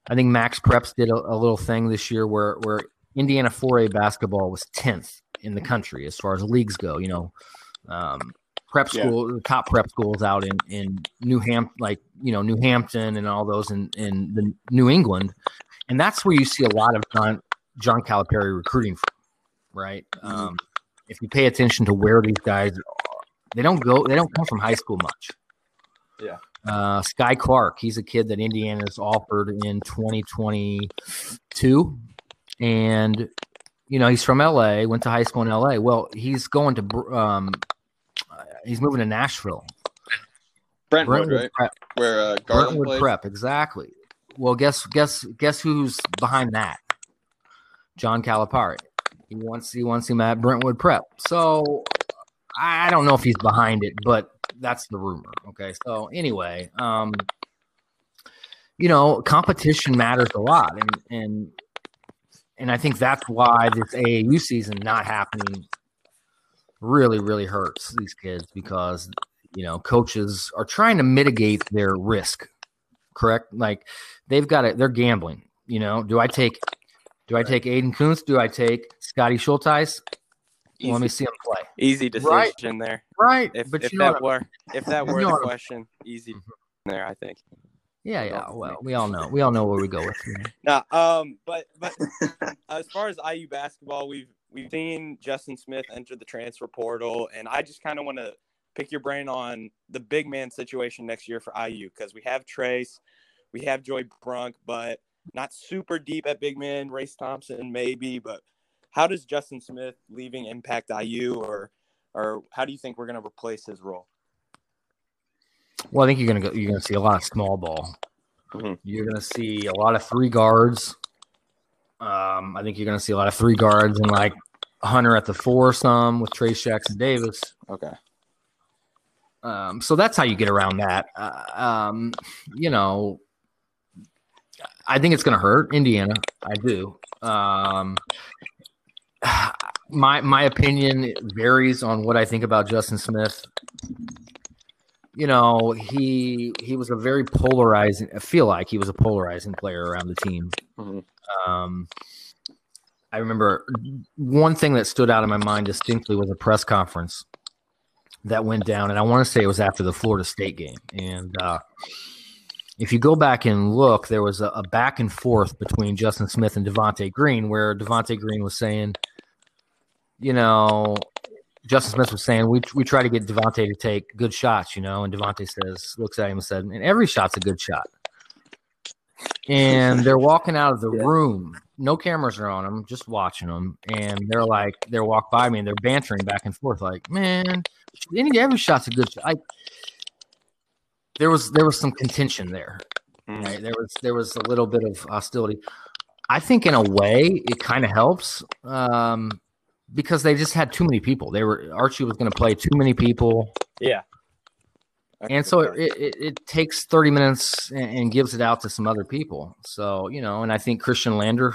I think Max Preps did a, a little thing this year where where Indiana 4A basketball was 10th in the country as far as leagues go. You know, um, prep school, yeah. top prep schools out in in New Ham, like you know New Hampton and all those in in the New England, and that's where you see a lot of John John Calipari recruiting from, right? Mm-hmm. Um, if you pay attention to where these guys, are, they don't go, they don't come from high school much.
Yeah.
Uh, Skyy Clark, he's a kid that Indiana's offered in 2022 and you know he's from LA, went to high school in LA. Well, he's going to um, he's moving to Nashville.
Brentwood, Brentwood right? Prep. Where uh, Garland Brentwood plays?
Prep, exactly. Well, guess guess guess who's behind that? John Calipari. He wants he wants him at Brentwood Prep. So I don't know if he's behind it, but that's the rumor. Okay. So anyway, um, you know, competition matters a lot, and and and I think that's why this AAU season not happening really, really hurts these kids because you know coaches are trying to mitigate their risk. Correct? Like they've got it. They're gambling. You know, do I take do I take Aiden Kuntz? Do I take Scotty Schultheis? Well, let me see him play.
Easy decision right. there.
Right.
If, but if that were if that were the question, easy mm-hmm. there, I think.
Yeah, yeah. Well, we all know. We all know where we go with.
Now, um, but but as far as IU basketball, we've we've seen Justin Smith enter the transfer portal, and I just kind of want to pick your brain on the big man situation next year for IU because we have Trayce, we have Joey Brunk, but not super deep at big man. Race Thompson maybe, but how does Justin Smith leaving impact IU, or or how do you think we're going to replace his role?
Well, I think you're gonna go. You're gonna see a lot of small ball. Mm-hmm. You're gonna see a lot of three guards. Um, I think you're gonna see a lot of three guards and like Hunter at the four, some with Trayce Jackson Davis.
Okay.
Um, so that's how you get around that. Uh, um, you know, I think it's going to hurt Indiana. I do. Um, my my opinion varies on what I think about Justin Smith you know, he he was a very polarizing. I feel like he was a polarizing player around the team. Mm-hmm. Um, I remember one thing that stood out in my mind distinctly was a press conference that went down, and I want to say it was after the Florida State game. And uh, if you go back and look, there was a, a back and forth between Justin Smith and Devonte Green, where Devonte Green was saying, you know, Justin Smith was saying, we we try to get Devonte to take good shots, you know, and Devonte says, looks at him and said, and every shot's a good shot. And they're walking out of the yeah. room. No cameras are on them, just watching them. And they're like, they're walk by me and they're bantering back and forth, like, man, any every shot's a good shot. I, there was there was some contention there. Mm. Right? There was there was a little bit of hostility. I think in a way it kind of helps. Um, because they just had too many people. They were Archie was going to play too many people.
Yeah.
And so it, it, it, takes 30 minutes and, and, gives it out to some other people. So, you know, and I think Khristian Lander,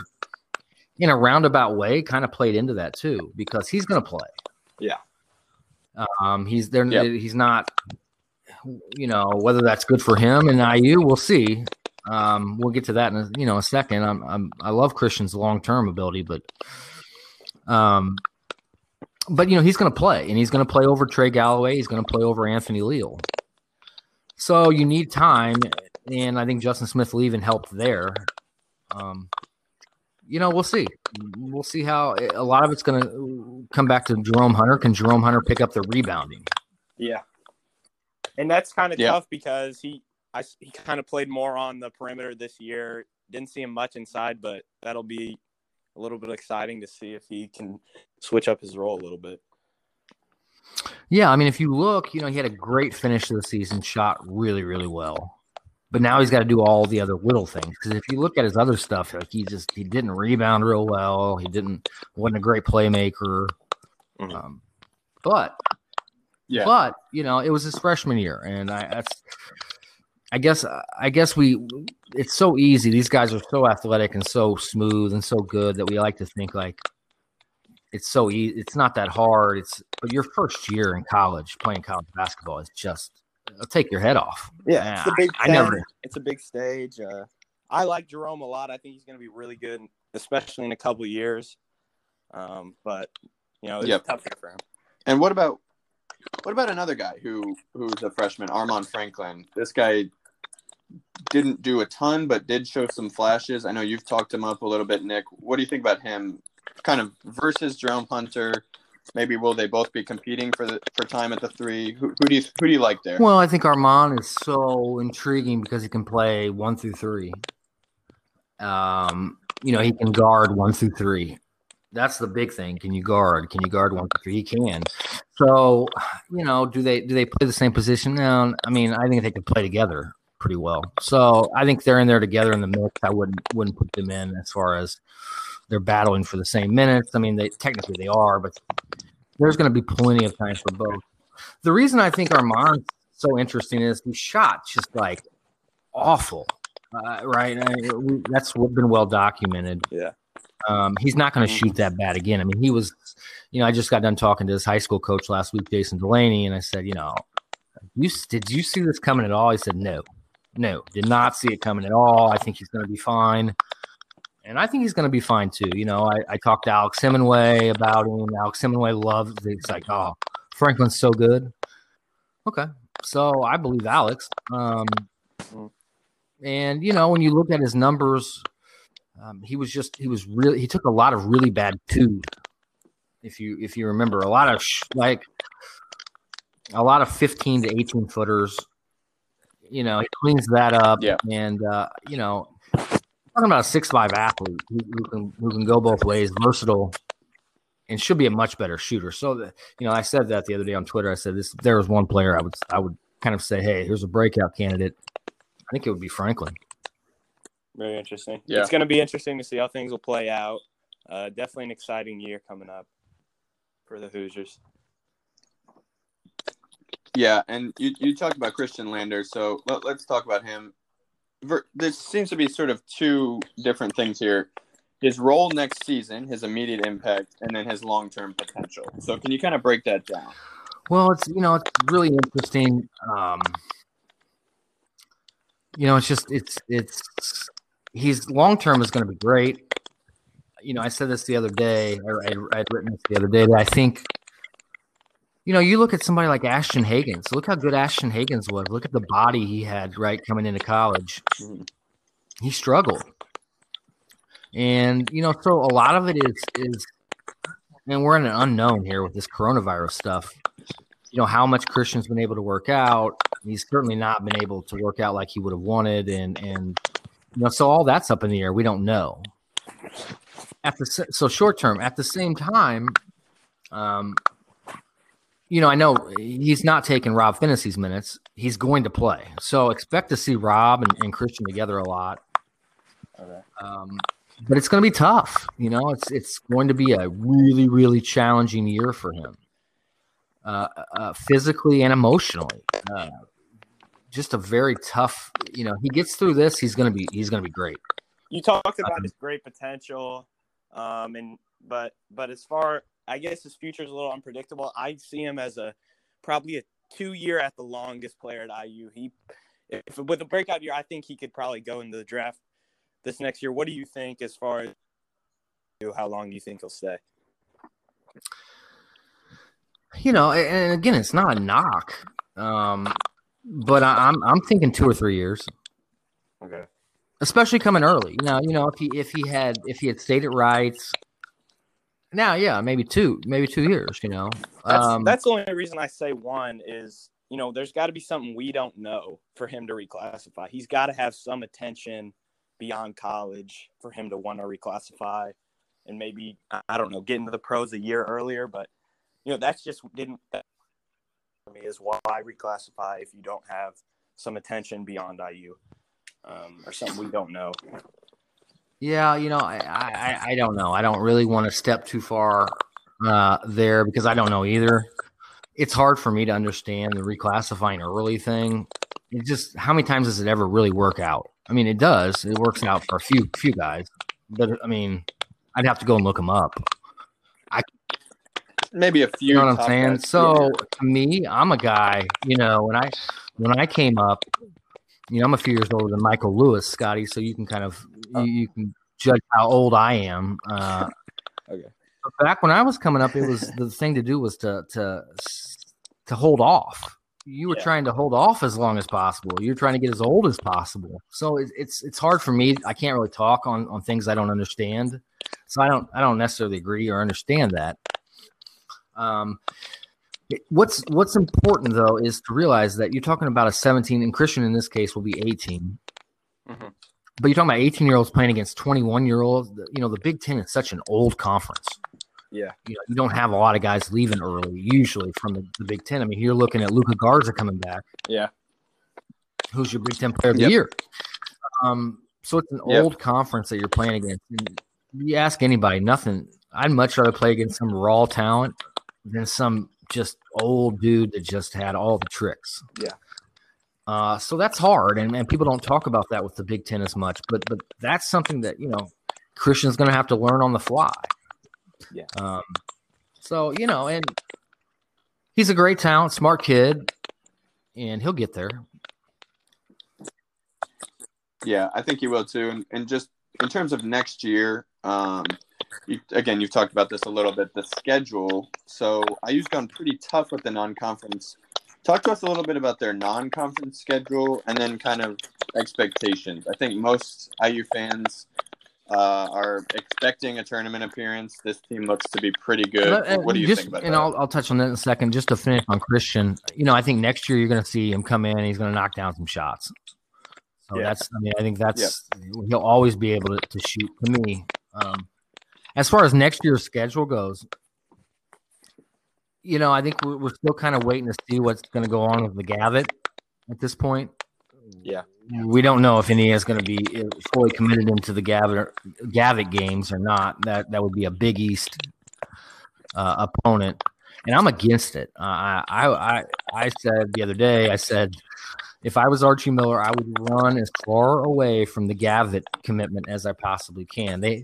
in a roundabout way, kind of played into that too, because he's going to play.
Yeah.
Um, he's there.
Yep.
He's not. You know whether that's good for him and IU, we'll see. Um, we'll get to that in a, you know a second. I'm, I'm I love Khristian's long term ability, but um, but you know he's going to play, and he's going to play over Trey Galloway. He's going to play over Anthony Leal. So you need time, and I think Justin Smith will even help there. Um, you know, we'll see. We'll see how a lot of it's going to come back to Jerome Hunter. Can Jerome Hunter pick up the rebounding?
Yeah. And that's kind of
Yeah.
tough because he I, he kind of played more on the perimeter this year. Didn't see him much inside, but that'll be a little bit exciting to see if he can switch up his role a little bit.
Yeah, I mean, if you look, you know, he had a great finish to the season, shot really, really well. But now he's got to do all the other little things. Because if you look at his other stuff, like he just he didn't rebound real well. He didn't wasn't a great playmaker.
Mhm.
Um, but
Yeah.
but you know, it was his freshman year, and I that's I guess I guess we it's so easy. These guys are so athletic and so smooth and so good that we like to think like it's so easy. It's not that hard. It's but your first year in college playing college basketball is just it'll take your head off.
Yeah, it's a big.
I never.
stage. It's a big stage. Uh, I like Jerome a lot. I think he's going to be really good, especially in a couple years. Um, but you know, it's
Yep.
a tough year for him.
And what about what about another guy who who's a freshman, Armaan Franklin? This guy didn't do a ton, but did show some flashes. I know you've talked him up a little bit, Nick. What do you think about him? Kind of versus Jerome Hunter. Maybe will they both be competing for the for time at the three? Who, who do you who do you like there?
Well, I think Armaan is so intriguing because he can play one through three. Um, you know, he can guard one through three. That's the big thing. Can you guard? Can you guard one through three? He can. So, you know, do they do they play the same position now? I mean, I think they could play together pretty well. So I think they're in there together in the mix. I wouldn't wouldn't put them in as far as they're battling for the same minutes. I mean, they technically they are, but there's going to be plenty of time for both. The reason I think Armaan's so interesting is he shot just like awful, uh, right? I we, that's been well documented.
Yeah.
Um, he's not going to shoot that bad again. I mean, he was, you know, I just got done talking to his high school coach last week, Jason Delaney, and I said, you know, you did you see this coming at all? He said, no, no, did not see it coming at all. I think he's going to be fine. And I think he's going to be fine too. You know, I, I talked to Alex Hemingway about him. Alex Hemingway loves. He's like, oh, Franklin's so good. Okay, so I believe Alex. Um, and you know, when you look at his numbers, um, he was just he was really he took a lot of really bad twos. If you if you remember, a lot of sh- like a lot of fifteen to eighteen footers. You know, he cleans that up.
Yeah.
and uh, you know, talking about a six five athlete who, who can who can go both ways, versatile, and should be a much better shooter. So, the, you know, I said that the other day on Twitter. I said this. There was one player I would I would kind of say, hey, here's a breakout candidate. I think it would be Franklin.
Very interesting.
Yeah.
It's going to be interesting to see how things will play out. Uh, definitely an exciting year coming up for the Hoosiers.
Yeah, and you, you talked about Khristian Lander, so let, us talk about him. There seems to be sort of two different things here: his role next season, his immediate impact, and then his long term potential. So, can you kind of break that down?
Well, it's you know it's really interesting. Um, you know, it's just it's it's he's long term is going to be great. You know, I said this the other day. Or I I'd written this the other day that I think. You know, you look at somebody like Ashton Hagans. Look how good Ashton Hagans was. Look at the body he had right coming into college.
Mhm.
He struggled, and you know, so a lot of it is is, and we're in an unknown here with this coronavirus stuff you know how much Khristian's been able to work out. He's certainly not been able to work out like he would have wanted, and and you know so all that's up in the air. We don't know. At the so short term, at the same time, um, you know I know he's not taking Rob Phinisee's minutes. He's going to play, so expect to see Rob and, and Khristian together a lot.
Okay.
Um, but it's going to be tough. You know, it's it's going to be a really really challenging year for him, uh, uh, physically and emotionally. Uh, just a very tough. You know, he gets through this, he's going to be he's going to be great.
You talked about
Um,
his great potential. Um, and but but as far I guess his future is a little unpredictable. I see him as a probably a two year at the longest player at IU. He if with a breakout year, I think he could probably go into the draft this next year. What do you think as far as how long do you think he'll stay?
You know, and again, it's not a knock, um, but I, I'm I'm thinking two or three years.
Okay.
Especially coming early. Now, you know, if he if he had if he had stayed at Reitz, now, yeah, maybe two, maybe two years. You know,
that's, um, that's the only reason I say one is you know there's got to be something we don't know for him to reclassify. He's got to have some attention beyond college for him to want to reclassify and maybe I don't know get into the pros a year earlier. But you know that's just didn't for me is why reclassify if you don't have some attention beyond IU um, or something we don't know.
Yeah, you know, I, I, I don't know. I don't really want to step too far uh, there because I don't know either. It's hard for me to understand the reclassifying early thing. It just how many times does it ever really work out? I mean, it does. It works out for a few few guys, but I mean, I'd have to go and look them up. I
maybe a few.
You know what I'm saying? So to me, I'm a guy. You know, when I when I came up, you know, I'm a few years older than Michael Lewis, Scotty. So you can kind of you, oh. you can judge how old I am. Uh, okay. Back when I was coming up, it was the thing to do was to to to hold off. You were yeah. trying to hold off as long as possible. You're trying to get as old as possible. So it, it's it's hard for me. I can't really talk on on things I don't understand. So I don't I don't necessarily agree or understand that. Um, what's what's important though is to realize that you're talking about a 17, and Khristian in this case will be 18. Mm-hmm. But you're talking about 18 year olds playing against 21 year olds. You know, the Big Ten is such an old conference.
Yeah.
You, know, you don't have a lot of guys leaving early, usually from the, the Big Ten. I mean, you're looking at Luka Garza coming back.
Yeah.
Who's your Big Ten player of the year? Um, so it's an yep. old conference that you're playing against. And you ask anybody, nothing. I'd much rather play against some raw talent than some just old dude that just had all the tricks.
Yeah.
Uh, so that's hard, and, and people don't talk about that with the Big Ten as much. But but that's something that you know Khristian's going to have to learn on the fly.
Yeah.
Um, so you know, and he's a great talent, smart kid, and he'll get there.
Yeah, I think he will too. And, and just in terms of next year, um, you, again, you've talked about this a little bit. The schedule. So IU's gone pretty tough with the non-conference. Talk to us a little bit about their non-conference schedule and then kind of expectations. I think most IU fans uh, are expecting a tournament appearance. This team looks to be pretty good. But, what do you
just,
think about
and
that?
I'll, I'll touch on that in a second. Just to finish on Khristian, you know, I think next year you're going to see him come in. he's going to knock down some shots. So yeah. that's, I mean, I think that's he'll always be able to, to shoot. To me, um, as far as next year's schedule goes, you know, I think we're, we're still kind of waiting to see what's going to go on with the Gavitt at this point.
Yeah.
We don't know if any is going to be uh, fully committed into the Gavitt, Gavitt games or not. That that would be a Big East uh, opponent, and I'm against it. Uh, I, I I said the other day, I said if I was Archie Miller, I would run as far away from the Gavitt commitment as I possibly can. They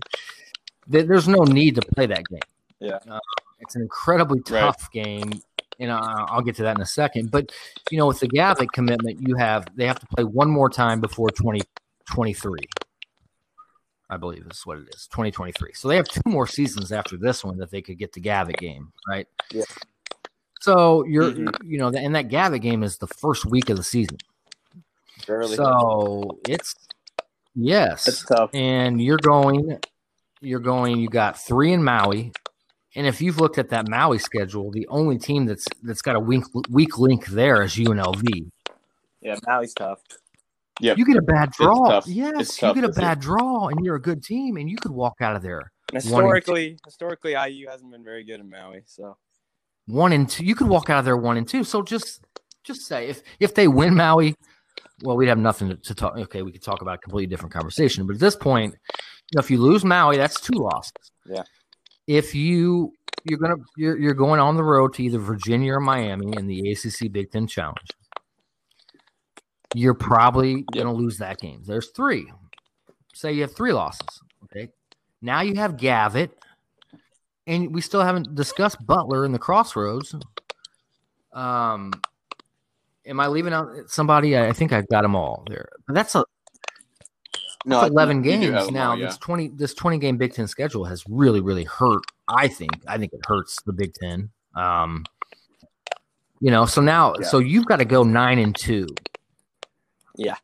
there's no need to play that game.
Yeah. Uh,
it's an incredibly tough right. game. And uh, I'll get to that in a second. But, you know, with the Gavitt commitment, you have, they have to play one more time before 2023. I believe is what it is, 2023. So they have two more seasons after this one that they could get the Gavitt game, right?
Yeah.
So you're, mm-hmm. you know, and that Gavitt game is the first week of the season. Fairly so it's yes,
it's tough,
and you're going you're going. You got three in Maui, and if you've looked at that Maui schedule, the only team that's that's got a weak weak link there is UNLV.
Yeah, Maui's tough.
Yeah, you get a bad draw. Yes, you get a bad draw, and you're a good team, and you could walk out of there.
historically, historically, IU hasn't been very good in Maui, so
one and two, you could walk out of there one and two. So just just say if if they win Maui, well, we'd have nothing to, to talk. Okay, we could talk about a completely different conversation. But at this point, you know, if you lose Maui, that's two losses.
Yeah.
If you you're gonna you're, you're going on the road to either Virginia or Miami in the ACC Big Ten Challenge, you're probably gonna lose that game. There's three. Say you have three losses. Okay. Now you have Gavitt, and we still haven't discussed Butler in the crossroads. Um, am I leaving out somebody? I think I've got them all there. But that's a
No,
eleven
you-
games now.
all, yeah.
This twenty this twenty game Big Ten schedule has really really hurt. I think I think it hurts the Big Ten. Um, you know, so now
Yeah.
so you've got to go nine and two.
Yeah,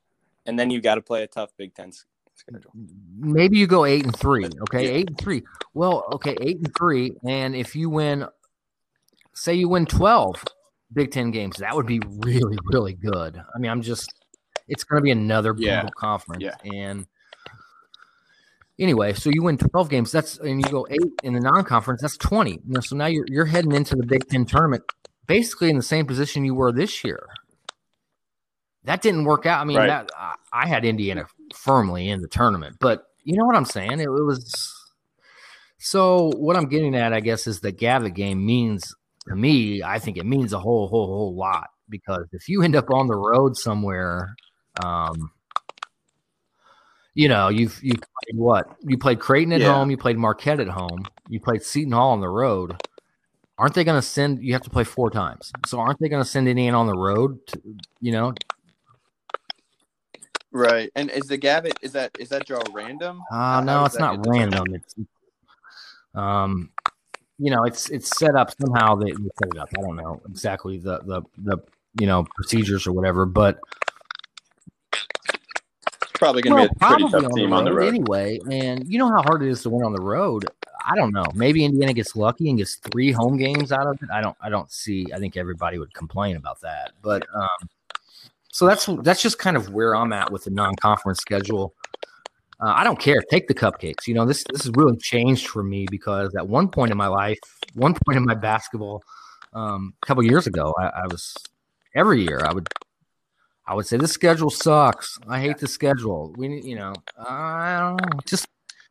And then you've got to play a tough Big Ten schedule.
Maybe you go eight and three. Okay, eight and three. Well, okay, eight and three, and if you win, say you win twelve Big Ten games, that would be really really good. I mean, I'm just it's going to be another
Yeah.
conference,
Yeah.
and anyway, so you win twelve games. That's and you go eight in the non-conference. That's twenty. You know, so now you're you're heading into the Big Ten tournament basically in the same position you were this year. That didn't work out. I mean,
Right.
that I, I had Indiana firmly in the tournament, but you know what I'm saying? It, it was so. What I'm getting at, I guess, is the Gavitt game means to me. I think it means a whole, whole, whole lot because if you end up on the road somewhere, um, you know, you've you played what? You played Creighton at
Yeah.
home. You played Marquette at home. You played Seton Hall on the road. Aren't they going to send? You have to play four times. So aren't they going to send Indiana on the road? To, you know,
Right. And is the Gavitt is that is that draw random?
Uh, no, it's not random. It's um, you know, it's it's set up somehow. They, they set it up. I don't know exactly the the the you know procedures or whatever, but
Probably going to
well,
be a pretty tough
on
team
the,
on the
road anyway. And you know how hard it is to win on the road. I don't know. Maybe Indiana gets lucky and gets three home games out of it. I don't. I don't see. I think everybody would complain about that. But um, so that's that's just kind of where I'm at with the non-conference schedule. Uh, I don't care. Take the cupcakes. You know this this has really changed for me because at one point in my life, one point in my basketball, um, a couple years ago, I, I was every year I would I would say the schedule sucks. I hate the schedule. We, need- you know, I don't know. Just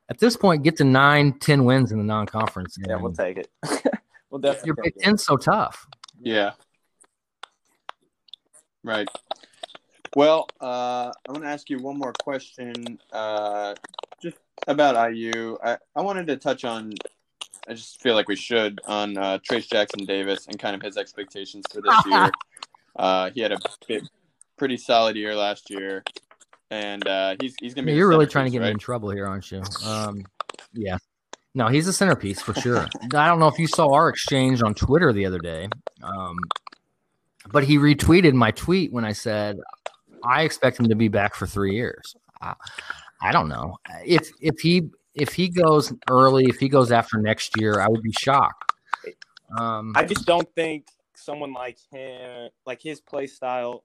at this point, get to nine, ten wins in the non-conference.
Yeah, we'll take it. we'll definitely.
Your
take
Big
it.
Ten's so tough.
Yeah. Right. Well, uh, I want to ask you one more question, uh, just about IU. I, I wanted to touch on. I just feel like we should on uh, Trayce Jackson Davis and kind of his expectations for this year. Uh, he had a bit, pretty solid year last year, and uh, he's he's going to be.
You're really trying to
centerpiece,
get me in trouble here, aren't you? Um, yeah. No, he's a centerpiece for sure. I don't know if you saw our exchange on Twitter the other day, um, but he retweeted my tweet when I said I expect him to be back for three years. I, I don't know if if he if he goes early, if he goes after next year, I would be shocked. Um,
I just don't think someone like him, like his play style.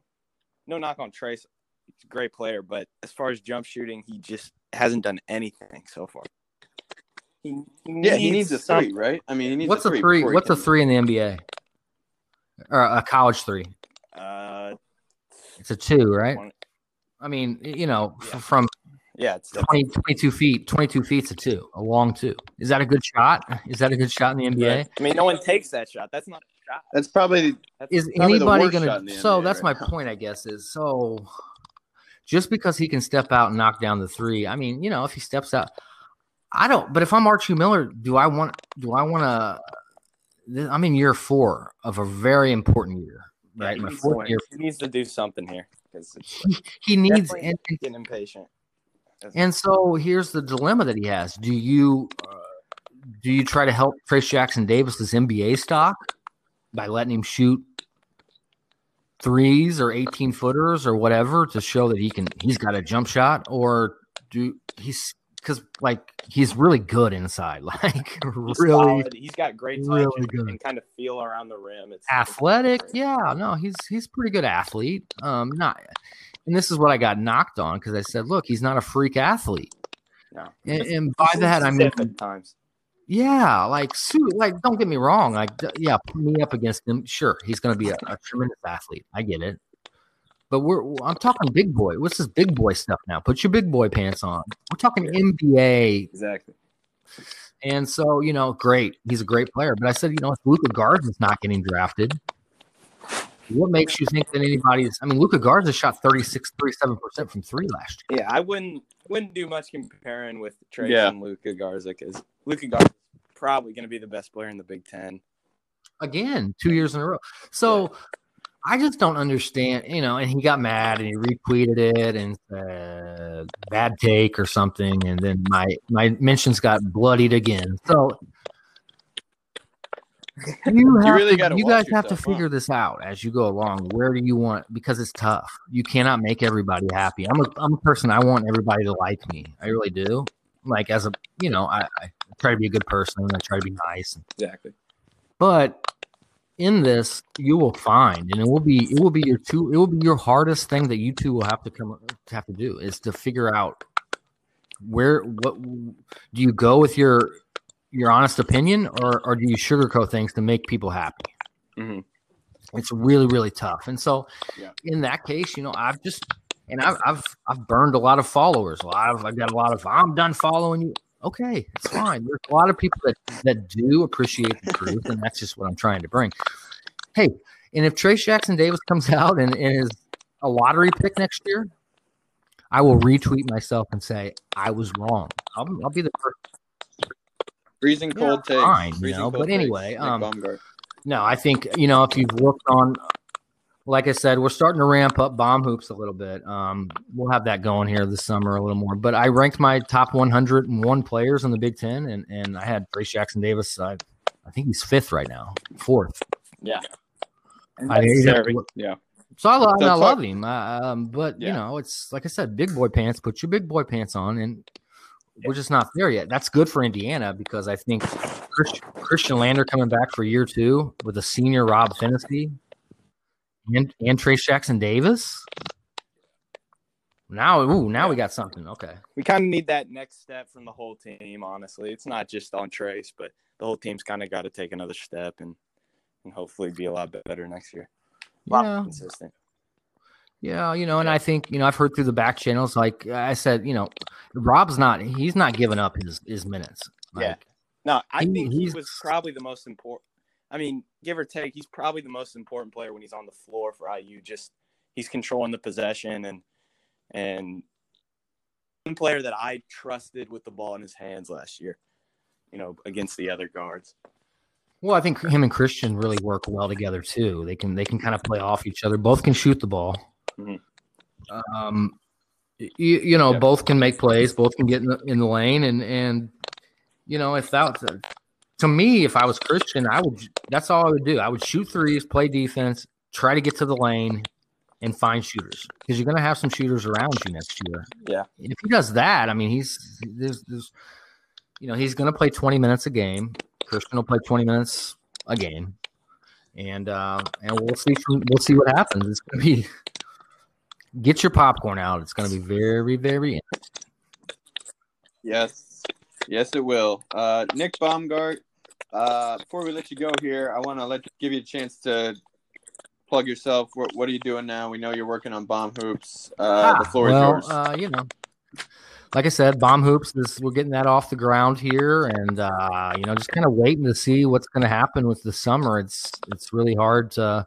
No knock on Trayce, he's a great player, but as far as jump shooting, he just hasn't done anything so far. He, he
Yeah, he needs a
some-
three, right? I mean, he needs
what's
a
a
three.
three? What's a three in the NBA? Or a college three?
Uh,
It's a two, right?
One-
I mean, you know,
Yeah.
from
yeah, it's
20, 22 feet, 22 feet's a two, a long two. Is that a good shot? Is that a good shot in the NBA?
I mean, no one takes that shot. That's not a shot.
That's probably
That's,
Is
Probably
anybody going
in the
to? So
NBA
that's
right
my
now.
point, I guess, is so just because he can step out and knock down the three, I mean, you know, if he steps out, I don't, but if I'm Archie Miller, do I want, do I want to? I'm in year four of a very important year,
yeah,
right?
he,
My
needs to
fourth year.
he needs to do something here because
He, he needs, and, and
getting impatient. That's-
And so here's the dilemma that he has. Do you uh, do you try to help Trayce Jackson Davis's NBA stock by letting him shoot threes or 18 footers or whatever to show that he can he's got a jump shot or do he's because like he's really good inside like
He's
really
solid. He's got great touch
really
and, and kind of feel around the rim. It's
athletic
it's-
yeah no he's he's pretty good athlete um not and this is what i got knocked on because i said look he's not a freak athlete
No.
and, and by that i mean
times.
Yeah, like Sue, like don't get me wrong. Like, yeah, put me up against him. Sure, he's going to be a, a tremendous athlete. I get it. But we're I'm talking big boy. What's this big boy stuff now? Put your big boy pants on. We're talking NBA,
Exactly.
and so you know, great. He's a great player. But I said, you know, if Luka Garza's not getting drafted, what makes you think that anybody's? I mean, Luka Garza shot 36, 37 percent from three last
year. Yeah, I wouldn't wouldn't do much comparing with Trae
yeah.
and Luka Garza because Luka Garza is probably going to be the best player in the Big Ten.
Again, two years in a row. So. Yeah. I just don't understand, you know. And he got mad and he retweeted it and said bad take or something, and then my my mentions got bloodied again. So you, have you really to, you guys have to figure this out as you go along. Where do you want? Because it's tough. You cannot make everybody happy. I'm a I'm a person. I want everybody to like me. I really do. Like as a you know, I, I try to be a good person. I try to be nice.
Exactly.
But in this, you will find, and it will be it will be your two it will be your hardest thing that you two will have to come to have to do is to figure out where what do you go with your your honest opinion, or or do you sugarcoat things to make people happy? Mm-hmm. It's really really tough. And so, yeah. in that case, you know, I've just and I've I've I've burned a lot of followers. A lot of I've got a lot of I'm done following you. Okay, it's fine. There's a lot of people that that do appreciate the truth, and that's just what I'm trying to bring. Hey, and if Trayce Jackson Davis comes out and, and is a lottery pick next year, I will retweet myself and say I was wrong. I'll, I'll be the first
Freezing cold yeah,
takes. Fine, you know. But anyway, um, no, I think you know if you've looked on, like I said, we're starting to ramp up BaumHoops a little bit. Um, we'll have that going here this summer a little more. But I ranked my top 101 players in the Big Ten, and and I had Trayce Jackson Davis. I, I think he's fifth right now, fourth.
Yeah.
I, yeah. So I, love, I love him, uh, um, but yeah. you know, it's like I said, big boy pants. Put your big boy pants on, and we're just not there yet. That's good for Indiana because I think Khristian Lander coming back for year two with a senior Rob Phinisee and, and Trayce Jackson Davis. Now, ooh, now we got something. Okay.
We kind of need that next step from the whole team, honestly. It's not just on Trayce, but the whole team's kind of got to take another step and, and hopefully be a lot better next year.
a Yeah. Consistent. Yeah, you know, and I think you know I've heard through the back channels, like I said, you know, Rob's not he's not giving up his his minutes.
Like, yeah, no, I he, think he was probably the most important. I mean, give or take, he's probably the most important player when he's on the floor for IU. Just he's controlling the possession and and one player that I trusted with the ball in his hands last year. You know, against the other guards.
Well, I think him and Khristian really work well together too. They can they can kind of play off each other. Both can shoot the ball. Mm-hmm. Um, you, you know, both can make plays, both can get in the, in the lane, and and you know, if that to me, if I was Khristian, I would. That's all I would do. I would shoot threes, play defense, try to get to the lane, and find shooters because you're going to have some shooters around you next year.
Yeah.
If he does that, I mean, he's there's, there's you know, he's going to play 20 minutes a game. Khristian will play 20 minutes a game, and uh, and we'll see from, we'll see what happens. It's going to be get your popcorn out. It's going to be very, very interesting.
Yes, yes, it will. Uh, Nick Baumgart. Uh, before we let you go here, I want to let give you a chance to plug yourself. What, what, are you doing now? We know you're working on BaumHoops. Uh, ah, the floor
well,
is yours.
Uh, you know, like I said, BaumHoops. This we're getting that off the ground here, and uh, you know, just kind of waiting to see what's going to happen with the summer. It's it's really hard to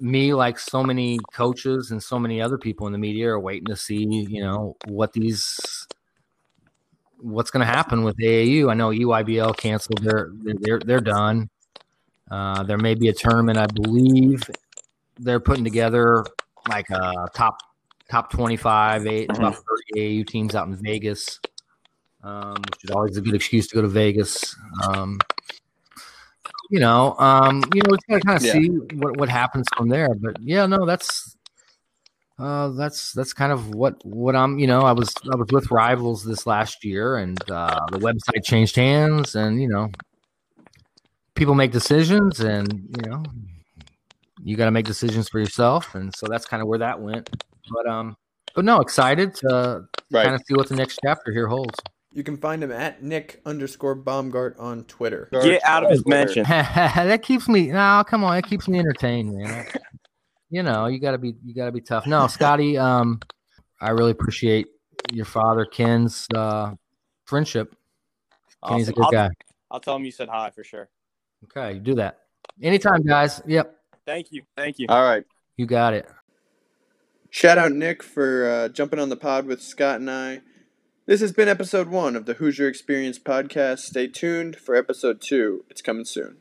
me, like so many coaches and so many other people in the media, are waiting to see, you know, what these what's going to happen with AAU. I know EYBL canceled; they're they're they're done. Uh, there may be a tournament, I believe. They're putting together like a top top twenty five, eight about thirty AAU teams out in Vegas, um, which is always a good excuse to go to Vegas. Um, you know, um, you know, it's gotta kind of yeah. see what, what happens from there. But yeah, no, that's uh, that's that's kind of what what I'm. You know, I was I was with Rivals this last year, and uh, the website changed hands, and you know, people make decisions, and you know, you got to make decisions for yourself, and so that's kind of where that went. But um, but no, excited to right. kind of see what the next chapter here holds.
You can find him at Nick underscore Baumgart on Twitter.
Get out of his mansion.
that keeps me. No, come on, that keeps me entertained, man. you know, you gotta be, you gotta be tough. No, Scotty, um, I really appreciate your father Ken's uh, friendship. Awesome. Kenny's a good
I'll,
guy.
I'll tell him you said hi for sure.
Okay, you do that anytime, guys. Yep.
Thank you. Thank you.
All right.
You got it.
Shout out Nick for uh, jumping on the pod with Scott and I. This has been episode one of the Hoosier Experience podcast. Stay tuned for episode two. It's coming soon.